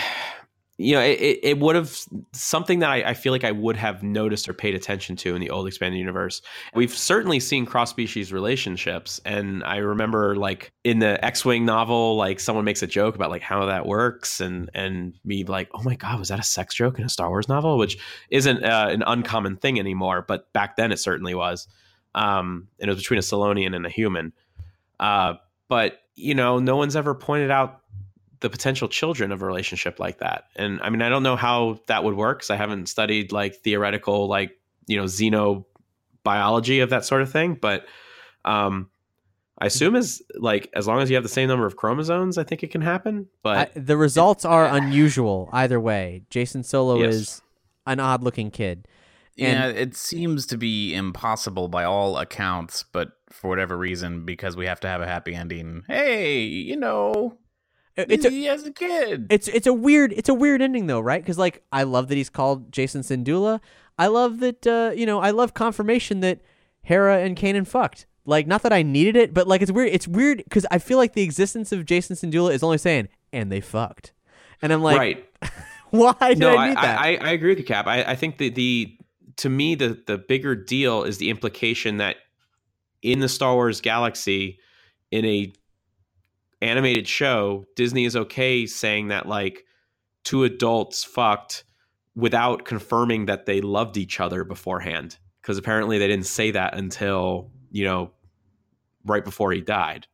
you know, it, it, would have something that I, I feel like I would have noticed or paid attention to in the old expanded universe. We've certainly seen cross species relationships, and I remember like in the X Wing novel, like someone makes a joke about like how that works, and and me like, oh my god, was that a sex joke in a Star Wars novel? Which isn't uh, an uncommon thing anymore, but back then it certainly was. Um, and it was between a Salonian and a human. Uh, but you know, no one's ever pointed out the potential children of a relationship like that. And I mean, I don't know how that would work because I haven't studied like theoretical, like you know, xenobiology of that sort of thing. But um, I assume as like as long as you have the same number of chromosomes, I think it can happen. I, But the results are unusual either way. Jacen Solo Yes. is an odd looking kid. And- yeah, it seems to be impossible by all accounts, but for whatever reason, because we have to have a happy ending. Hey, you know, It's a, he has a kid. it's it's a weird it's a weird ending though, right? Because like I love that he's called Jacen Syndulla. I love that uh, you know I love confirmation that Hera and Kanan fucked. Like not that I needed it, but like it's weird. It's weird because I feel like the existence of Jacen Syndulla is only saying and they fucked, and I'm like, right. why did no, I I, need that? I, I agree with you, Cap. I, I think that the to me the the bigger deal is the implication that in the Star Wars galaxy, in a animated show, Disney is okay saying that like two adults fucked without confirming that they loved each other beforehand. Because apparently they didn't say that until you know right before he died.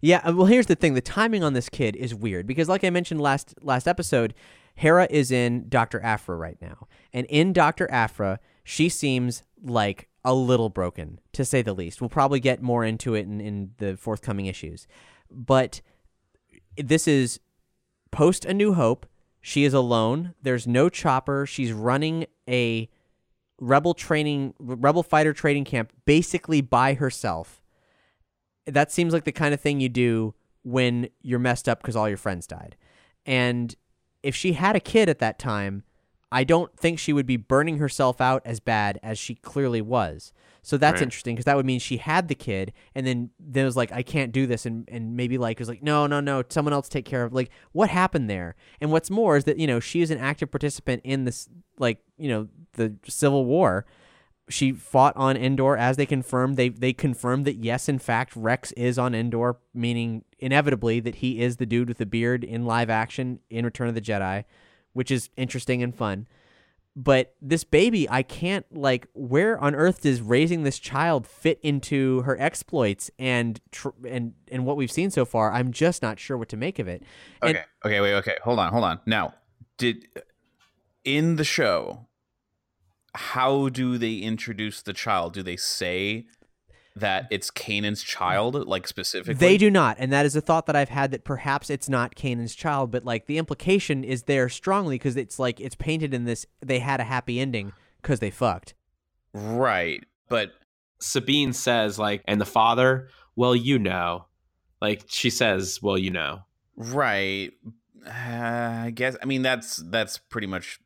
Yeah, uh, well, here's the thing: the timing on this kid is weird because, like I mentioned last last episode, Hera is in Doctor Aphra right now, and in Doctor Aphra, she seems like a little broken, to say the least. We'll probably get more into it in, in the forthcoming issues, but this is post A New Hope. She is alone. There's no chopper. She's running a rebel training, rebel fighter training camp, basically by herself that seems like the kind of thing you do when you're messed up because all your friends died. And if she had a kid at that time, I don't think she would be burning herself out as bad as she clearly was. So that's Right. interesting because that would mean she had the kid and then then was like, I can't do this, and and maybe like was like, no, no, no, someone else take care of. Like, what happened there? And what's more is that you know she is an active participant in this, like you know, the Civil War. She fought on Endor as they confirmed. They they confirmed that yes, in fact, Rex is on Endor, meaning inevitably that he is the dude with the beard in live action in Return of the Jedi, which is interesting and fun but this baby i can't like where on earth does raising this child fit into her exploits and tr- and and what we've seen so far i'm just not sure what to make of it And- Okay. Okay. Wait. Okay. Hold on. Hold on. Now, did in the show, how do they introduce the child? Do they say that it's Kanan's child, like specifically? they do not and that is a thought that i've had that perhaps it's not Kanan's child but like the implication is there strongly because it's like it's painted in this they had a happy ending because they fucked Right. But Sabine says like, and the father, well, you know, like she says, well, you know. right. Uh, I guess. I mean, that's that's pretty much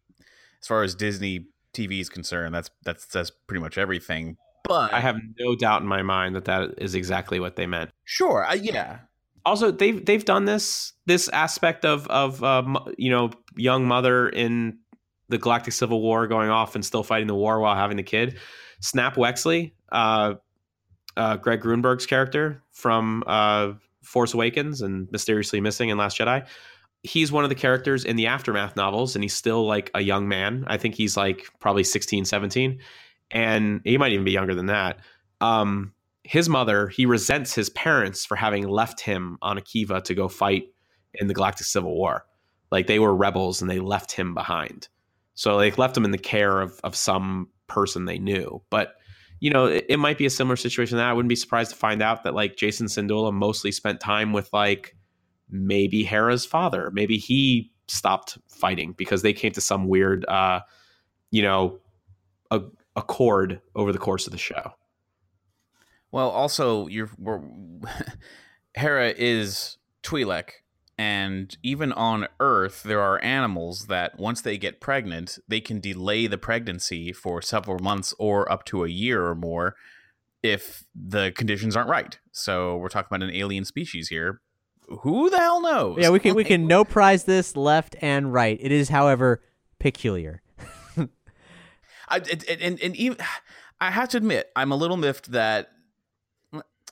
as far as Disney TV is concerned. That's that's that's pretty much everything. But I have no doubt in my mind that that is exactly what they meant. sure. I, yeah. also they've they've done this this aspect of of um, you know young mother in the Galactic Civil War going off and still fighting the war while having the kid. Snap Wexley, uh, uh, Greg Grunberg's character from uh, Force Awakens and Mysteriously Missing in Last Jedi. He's one of the characters in the Aftermath novels, and he's still like a young man. I think he's like probably 16, 17. And he might even be younger than that. Um, his mother, he resents his parents for having left him on Akiva to go fight in the Galactic Civil War. Like they were rebels and they left him behind. So they left him in the care of, of some person they knew. But, you know, it, it might be a similar situation that. I wouldn't be surprised to find out that like Jacen Syndulla mostly spent time with like maybe Hera's father. Maybe he stopped fighting because they came to some weird, uh, you know, a, accord over the course of the show. Well, also, you're we're, Hera is Twi'lek, and even on Earth, there are animals that once they get pregnant, they can delay the pregnancy for several months or up to a year or more if the conditions aren't right. So we're talking about an alien species here. Who the hell knows? yeah we can we can no prize this left and right it is however peculiar I, it, it- and and even I have to admit, I'm a little miffed that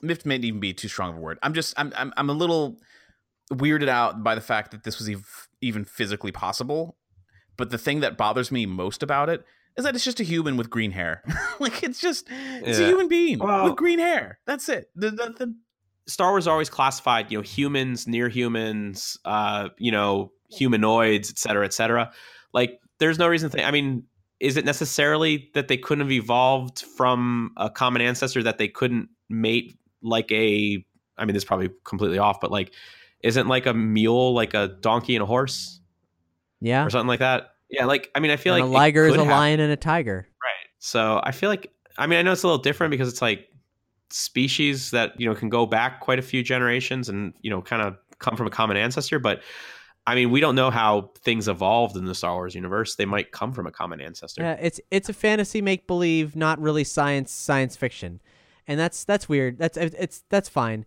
miffed may even be too strong of a word. I'm just I'm I'm, I'm a little weirded out by the fact that this was ev- even physically possible. But the thing that bothers me most about it is that it's just a human with green hair. like it's just it's a human being Well- with green hair. That's it. The, the, the, Star Wars always classified, you know, humans, near humans, uh, you know, humanoids, et cetera, et cetera. Like, there's no reason to think. I mean, is it necessarily that they couldn't have evolved from a common ancestor that they couldn't mate like a? I mean, this is probably completely off, but like, isn't like a mule like a donkey and a horse yeah or something like that? Yeah, like I mean, I feel and like a liger is a have- lion and a tiger Right. So I feel like I mean I know it's a little different because it's like species that you know can go back quite a few generations and you know kind of come from a common ancestor, but I mean we don't know how things evolved in the Star Wars universe. They might come from a common ancestor. Yeah, it's it's a fantasy make believe, not really science science fiction, and that's that's weird. That's it's that's fine.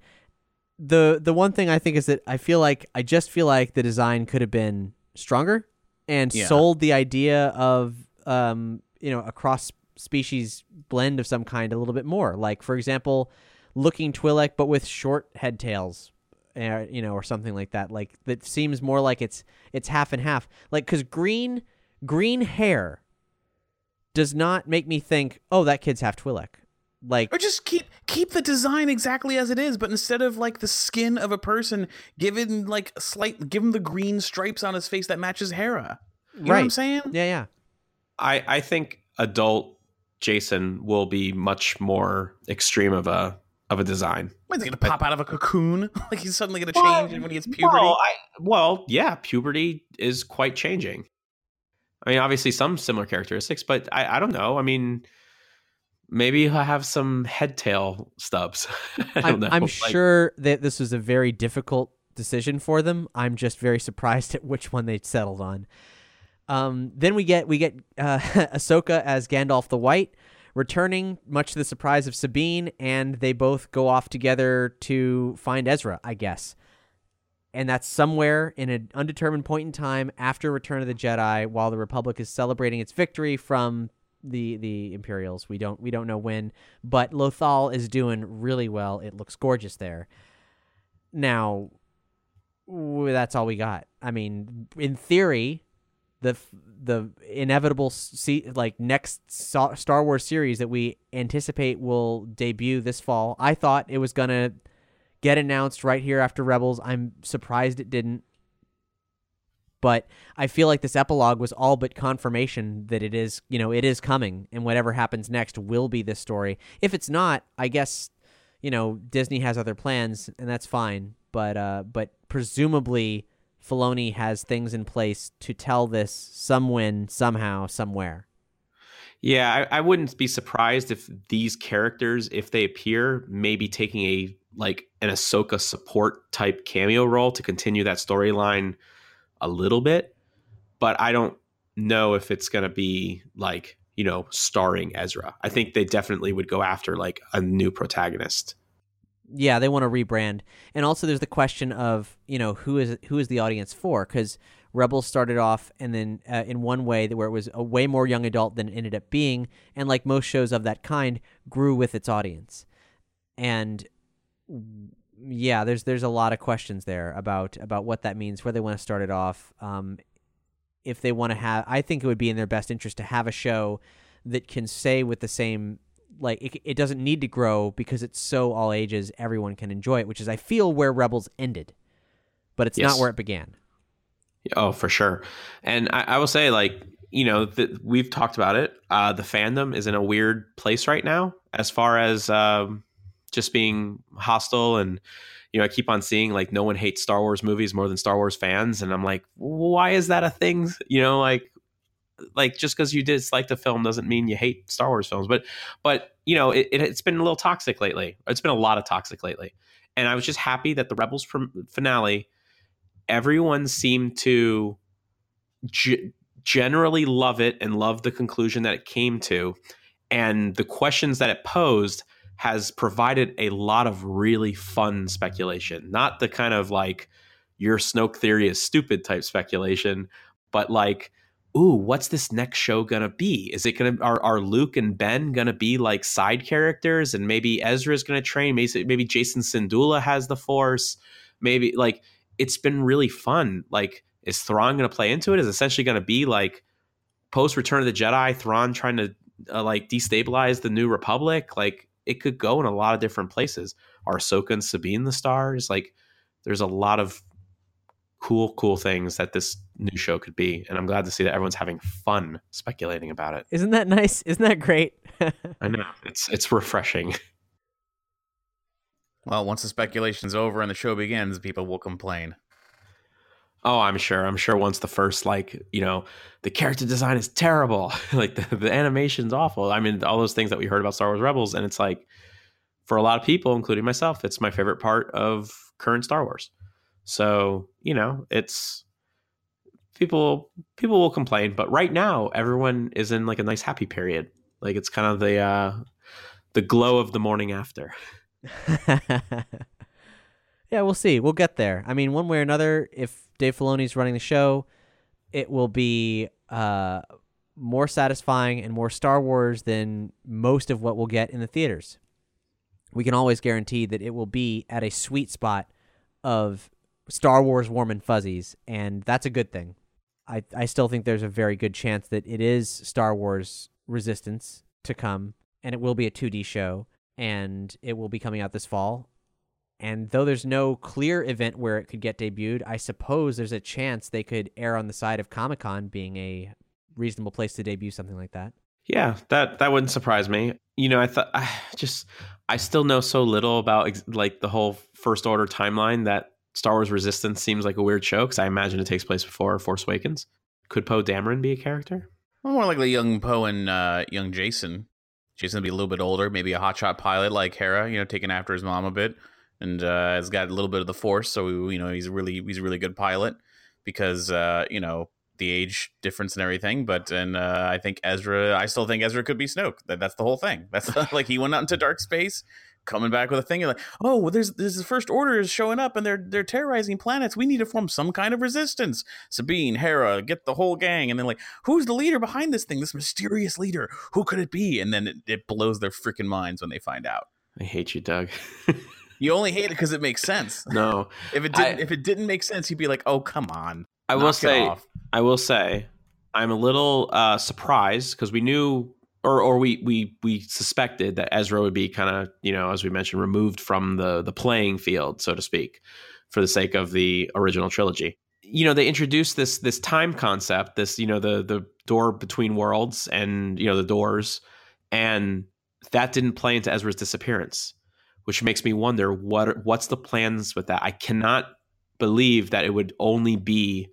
the The one thing I think is that I feel like I just feel like the design could have been stronger and Yeah. sold the idea of um you know a cross species blend of some kind a little bit more. Like for example, looking Twi'lek but with short head tails. Uh, you know, or something like that. Like that seems more like it's it's half and half. Like because green green hair does not make me think, oh, that kid's half Twi'lek. Like, or just keep keep the design exactly as it is, but instead of like the skin of a person, give him like slight, give him the green stripes on his face that matches Hera. You know what I'm saying? yeah, yeah. I I think adult Jacen will be much more extreme of a of a design. When's he gonna pop out of a cocoon? like he's suddenly gonna change when he gets puberty? Well, I, well, yeah, puberty is quite changing. I mean, obviously some similar characteristics, but I, I don't know. I mean, maybe he'll have some head tail stubs. I don't I'm, know. I'm Like, sure that this was a very difficult decision for them. I'm just very surprised at which one they settled on. Um, then we get we get uh, Ahsoka as Gandalf the White returning, much to the surprise of Sabine, and they both go off together to find Ezra, I guess. And that's somewhere in an undetermined point in time after Return of the Jedi, while the Republic is celebrating its victory from the the Imperials. We don't we don't know when, but Lothal is doing really well. It looks gorgeous there. Now, that's all we got. I mean, in theory, the the inevitable se- like next Star Wars series that we anticipate will debut this fall. I thought it was gonna get announced right here after Rebels. I'm surprised it didn't. But I feel like this epilogue was all but confirmation that it is, you know, it is coming and whatever happens next will be this story. If it's not, I guess, you know, Disney has other plans and that's fine. But uh but presumably Filoni has things in place to tell this some when, somehow, somewhere. Yeah, I, I wouldn't be surprised if these characters, if they appear, maybe taking a like an Ahsoka support type cameo role to continue that storyline a little bit. But I don't know if it's gonna be like, you know, starring Ezra. I think they definitely would go after like a new protagonist. Yeah, they want to rebrand, and also there's the question of you know who is who is the audience for? Because Rebels started off and then uh, in one way where it was a way more young adult than it ended up being, and like most shows of that kind, grew with its audience. And yeah, there's there's a lot of questions there about about what that means, where they want to start it off. Um, if they want to have, I think it would be in their best interest to have a show that can say with the same like it, it doesn't need to grow because it's so all ages everyone can enjoy it which is i feel where rebels ended but it's Yes. not where it began Oh, for sure. And I, I will say, like, you know, th- we've talked about it. Uh, the fandom is in a weird place right now as far as um, just being hostile. And, you know, I keep on seeing like no one hates Star Wars movies more than Star Wars fans. And I'm like, why is that a thing? You know, like, like just because you dislike the film doesn't mean you hate Star Wars films. But, but you know, it, it, it's been a little toxic lately. It's been a lot of toxic lately. And I was just happy that the Rebels prom- finale everyone seemed to g- generally love it and love the conclusion that it came to and the questions that it posed has provided a lot of really fun speculation not the kind of like your snoke theory is stupid type speculation but like ooh what's this next show gonna be is it gonna are, are luke and ben gonna be like side characters and maybe ezra's gonna train maybe, maybe Jacen Syndulla has the force maybe like it's been really fun. Like, is Thrawn to play into it? Is essentially to be like post Return of the Jedi, Thrawn trying to uh, like destabilize the New Republic? Like, it could go in a lot of different places. Are Ahsoka and Sabine the stars? Like, there's a lot of cool, cool things that this new show could be, and I'm glad to see that everyone's having fun speculating about it. isn't that nice isn't that great I know it's it's refreshing. Well, once the speculation's over and the show begins, people will complain. Oh, I'm sure. I'm sure once the first, like, you know, the character design is terrible, like the, the animation's awful. I mean, all those things that we heard about Star Wars Rebels. And it's like, for a lot of people, including myself, it's my favorite part of current Star Wars. So, you know, it's people people will complain, but right now everyone is in like a nice happy period. Like it's kind of the uh the glow of the morning after. yeah we'll see we'll get there i mean one way or another if dave filoni's running the show it will be uh more satisfying and more star wars than most of what we'll get in the theaters we can always guarantee that it will be at a sweet spot of Star Wars warm and fuzzies, and that's a good thing. I I still think there's a very good chance that it is Star Wars Resistance to come, and it will be a 2D show, and it will be coming out this fall. And though there's no clear event where it could get debuted, I suppose there's a chance they could err on the side of Comic Con being a reasonable place to debut something like that. Yeah, that that wouldn't surprise me. You know, I thought I just I still know so little about ex- like the whole First Order timeline that Star Wars Resistance seems like a weird show because I imagine it takes place before Force Awakens. Could Poe Dameron be a character? Well, more likely young Poe and uh, young Jacen. Jacen will be a little bit older, maybe a hotshot pilot like Hera, you know, taking after his mom a bit. and uh, has got a little bit of the Force, so you know he's really he's a really good pilot because uh, you know the age difference and everything. But and uh, I think Ezra, I still think Ezra could be Snoke. That, that's the whole thing. That's like he went out into dark space, coming back with a thing. You're like, oh, well, there's there's the first order is showing up and they're they're terrorizing planets. We need to form some kind of resistance. Sabine, Hera, get the whole gang, and then like, who's the leader behind this thing? This mysterious leader. Who could it be? And then it, it blows their freaking minds when they find out. I hate you, Doug. You only hate it because it makes sense. no, If it didn't, if it didn't make sense, you'd be like, "Oh, come on." I will say. I will say, I'm a little uh, surprised because we knew, or or we we we suspected that Ezra would be kind of, you know, as we mentioned, removed from the the playing field, so to speak, for the sake of the original trilogy. You know, they introduced this this time concept, this you know the the door between worlds, and you know the doors, and that didn't play into Ezra's disappearance, which makes me wonder what what's the plans with that. I cannot believe that it would only be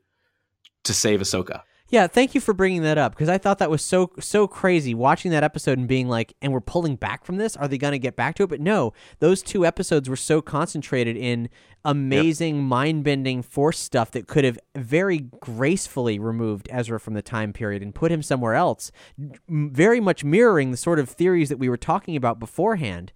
to save Ahsoka. Yeah, thank you for bringing that up because I thought that was so so crazy watching that episode and being like, and we're pulling back from this. Are they going to get back to it? But no, those two episodes were so concentrated in amazing, mind-bending force stuff that could have very gracefully removed Ezra from the time period and put him somewhere else, very much mirroring the sort of theories that we were talking about beforehand.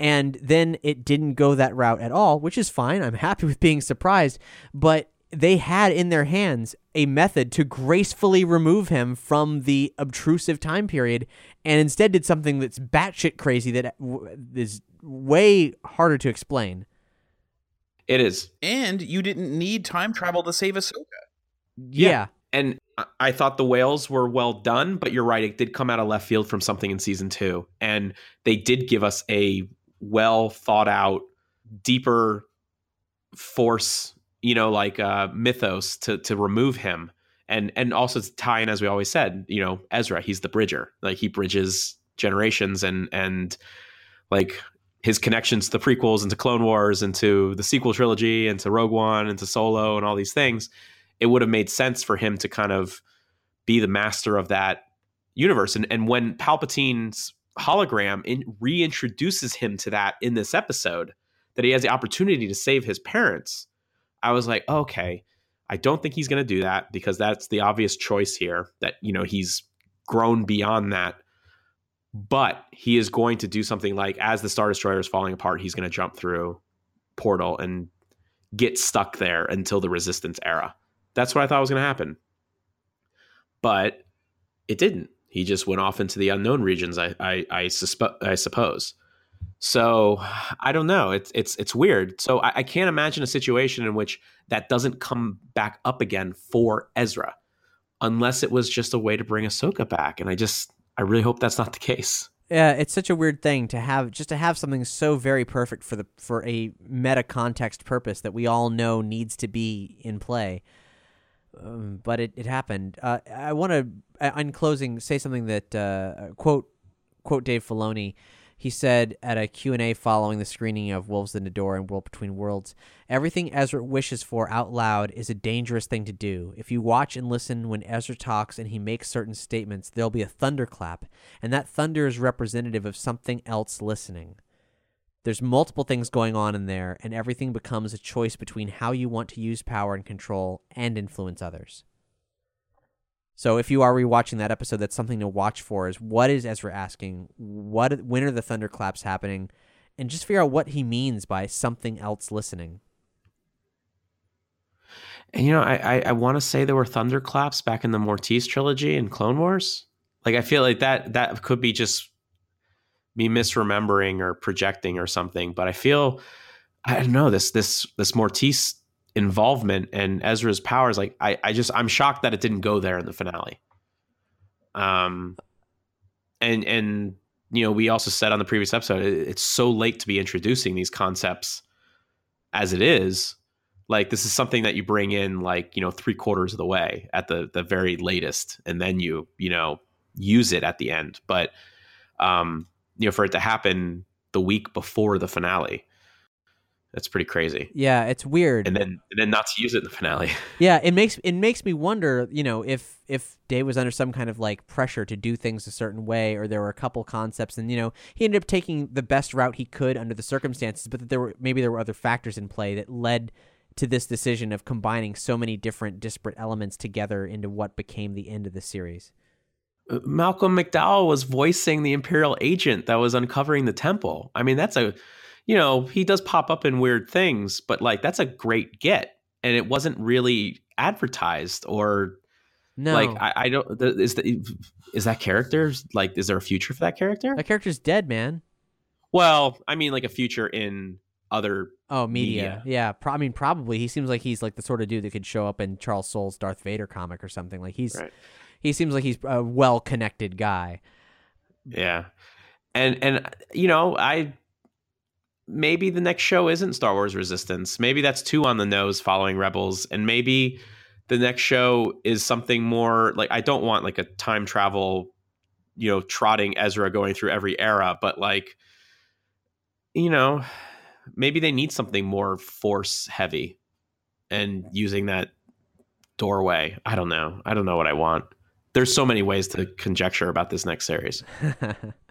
And then it didn't go that route at all, which is fine. I'm happy with being surprised, but they had in their hands a method to gracefully remove him from the obtrusive time period and instead did something that's batshit crazy that w- is way harder to explain. It is. And you didn't need time travel to save Ahsoka. Yeah. And I- I thought the whales were well done, but you're right. It did come out of left field from something in season two. And they did give us a well thought out, deeper force, you know, like uh, mythos to to remove him. And and also to tie in, as we always said, you know, Ezra, he's the bridger. Like he bridges generations and and like his connections to the prequels and to Clone Wars and to the sequel trilogy and to Rogue One and to Solo and all these things, it would have made sense for him to kind of be the master of that universe. And and when Palpatine's hologram in, reintroduces him to that in this episode, that he has the opportunity to save his parents, I was like, okay, I don't think he's going to do that because that's the obvious choice here. That you know he's grown beyond that. But he is going to do something like as the star destroyer is falling apart he's going to jump through portal and get stuck there until the resistance era. That's what i thought was going to happen. But it didn't. He just went off into the unknown regions i i i, I suppose so i don't know it's it's it's weird so I, I can't imagine a situation in which that doesn't come back up again for ezra unless it was just a way to bring ahsoka back and i just I really hope that's not the case. Yeah, it's such a weird thing to have just to have something so very perfect for the for a meta context purpose that we all know needs to be in play. Um, but it, it happened. Uh, I want to, in closing, say something that uh, quote quote Dave Filoni. He said at a Q&A following the screening of Wolves and a Door and World Between Worlds, everything Ezra wishes for out loud is a dangerous thing to do. If you watch and listen when Ezra talks and he makes certain statements, there'll be a thunderclap, and that thunder is representative of something else listening. There's multiple things going on in there, and everything becomes a choice between how you want to use power and control and influence others. So if you are rewatching that episode, that's something to watch for. Is what is Ezra asking? What when are the thunderclaps happening? And just figure out what he means by something else listening. And you know, I I, I want to say there were thunderclaps back in the Mortis trilogy and Clone Wars. Like I feel like that that could be just me misremembering or projecting or something. But I feel I don't know this this this Mortis involvement and Ezra's powers. Like I I just I'm shocked that it didn't go there in the finale. Um, and and you know we also said on the previous episode it, it's so late to be introducing these concepts as it is like this is something that you bring in like you know three quarters of the way at the the very latest and then you you know use it at the end but um you know for it to happen the week before the finale That's pretty crazy. Yeah, it's weird. And then and then not to use it in the finale. Yeah, it makes it makes me wonder, you know, if if Dave was under some kind of like pressure to do things a certain way, or there were a couple concepts, and you know, he ended up taking the best route he could under the circumstances, but that there were maybe there were other factors in play that led to this decision of combining so many different disparate elements together into what became the end of the series. Uh, Malcolm McDowell was voicing the Imperial agent that was uncovering the temple. I mean, that's a you know, he does pop up in weird things, but like that's a great get. And it wasn't really advertised or No, like I, I don't is the, is that character like is there a future for that character? that character's dead, man. Well, I mean like a future in other Oh, media. Media. Yeah, pro- I mean, probably he seems like he's like the sort of dude that could show up in Charles Soule's Darth Vader comic or something. Like he's Right. he seems like he's a well-connected guy. Yeah. And and you know, I maybe the next show isn't Star Wars Resistance. Maybe that's too on the nose following Rebels and maybe the next show is something more like I don't want like a time travel you know trotting Ezra going through every era, but like you know, maybe they need something more force heavy and using that doorway. I don't know. I don't know what I want. There's so many ways to conjecture about this next series.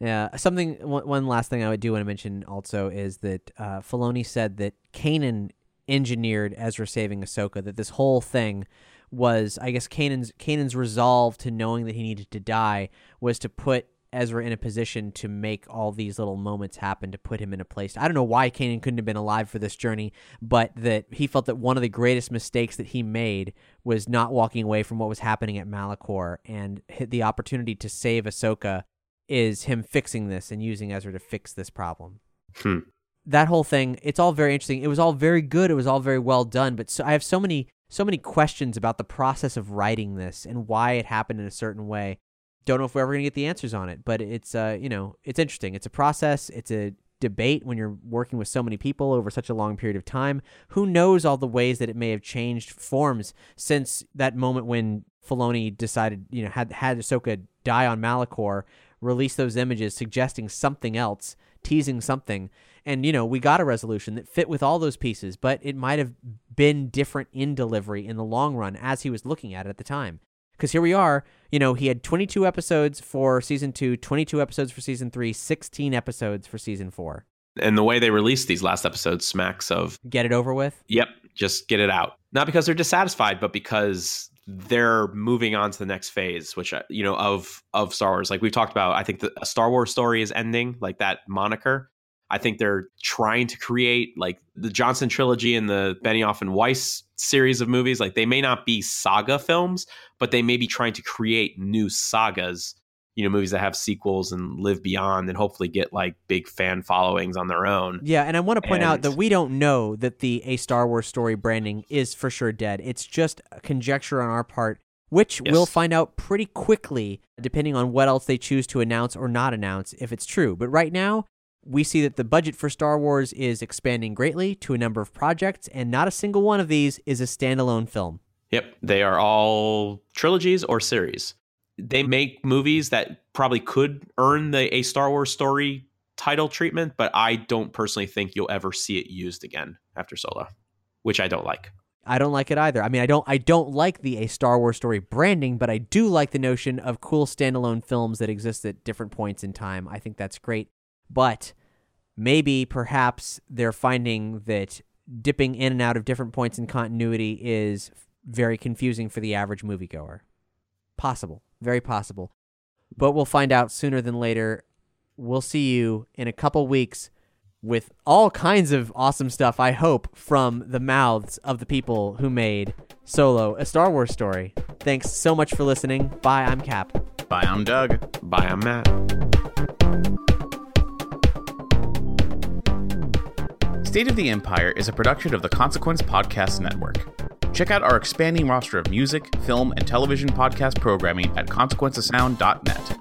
Yeah, something. One, last thing I would do want to mention also is that uh, Filoni said that Kanan engineered Ezra saving Ahsoka. That this whole thing was, I guess, Kanan's Kanan's resolve to knowing that he needed to die was to put Ezra in a position to make all these little moments happen to put him in a place. I don't know why Kanan couldn't have been alive for this journey, but that he felt that one of the greatest mistakes that he made was not walking away from what was happening at Malachor and hit the opportunity to save Ahsoka is him fixing this and using Ezra to fix this problem. Hmm. That whole thing, it's all very interesting. It was all very good. It was all very well done, but so I have so many so many questions about the process of writing this and why it happened in a certain way. Don't know if we're ever going to get the answers on it, but it's uh, you know, it's interesting. It's a process, it's a debate when you're working with so many people over such a long period of time. Who knows all the ways that it may have changed forms since that moment when Filoni decided, you know, had had Ahsoka die on Malachor, release those images suggesting something else, teasing something. And, you know, we got a resolution that fit with all those pieces, but it might have been different in delivery in the long run as he was looking at it at the time. Because here we are, you know, he had 22 episodes for season two, 22 episodes for season three, 16 episodes for season four. And the way they released these last episodes smacks of, Get it over with? yep, just get it out. Not because they're dissatisfied, but because they're moving on to the next phase, which uh, you know of of Star Wars. Like we've talked about, I think the Star Wars story is ending, like that moniker. I think they're trying to create like the Johnson trilogy and the Benioff and Weiss series of movies. Like they may not be saga films, but they may be trying to create new sagas. You know, movies that have sequels and live beyond, and hopefully get like big fan followings on their own. Yeah, and I want to point out that we don't know that the A Star Wars story branding is for sure dead. It's just a conjecture on our part, which Yes. we'll find out pretty quickly, depending on what else they choose to announce or not announce, if it's true. But right now, we see that the budget for Star Wars is expanding greatly to a number of projects, and not a single one of these is a standalone film. Yep, they are all trilogies or series. They make movies that probably could earn the a Star Wars story title treatment, but I don't personally think you'll ever see it used again after Solo, which I don't like. I don't like it either. I mean, I don't I don't like the A Star Wars story branding, but I do like the notion of cool standalone films that exist at different points in time. I think that's great. But maybe perhaps they're finding that dipping in and out of different points in continuity is very confusing for the average moviegoer. Possible. Very possible. But we'll find out sooner than later. We'll see you in a couple weeks with all kinds of awesome stuff, I hope, from the mouths of the people who made Solo, a Star Wars story. Thanks so much for listening. Bye, I'm Cap. Bye, I'm Doug. Bye, I'm Matt. State of the Empire is a production of the Consequence Podcast Network. Check out our expanding roster of music, film, and television podcast programming at consequencesound.net.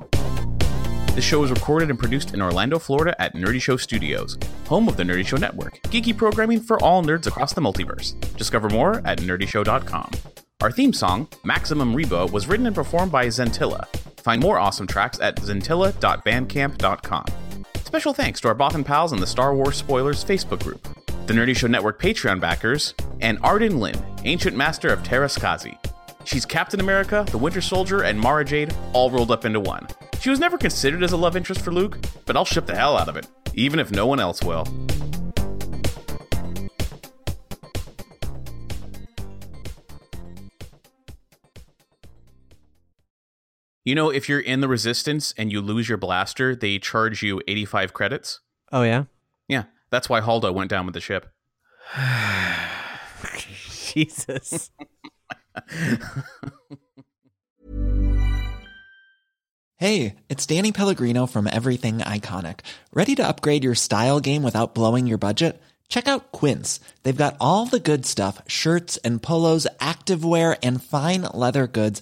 The show is recorded and produced in Orlando, Florida at Nerdy Show Studios, home of the Nerdy Show Network, geeky programming for all nerds across the multiverse. Discover more at nerdyshow.com. Our theme song, Maximum Rebo, was written and performed by Zentilla. Find more awesome tracks at zentilla.bandcamp.com. Special thanks to our Bothan pals in the Star Wars Spoilers Facebook group, the Nerdy Show Network Patreon backers, and Arden Lin, Ancient Master of Teräs Käsi. She's Captain America, the Winter Soldier, and Mara Jade all rolled up into one. She was never considered as a love interest for Luke, but I'll ship the hell out of it, even if no one else will. You know, if you're in the resistance and you lose your blaster, they charge you 85 credits. Oh yeah. Yeah, that's why Holdo went down with the ship. Jesus. Hey, it's Danny Pellegrino from Everything Iconic. Ready to upgrade your style game without blowing your budget? Check out Quince. They've got all the good stuff shirts and polos, activewear, and fine leather goods,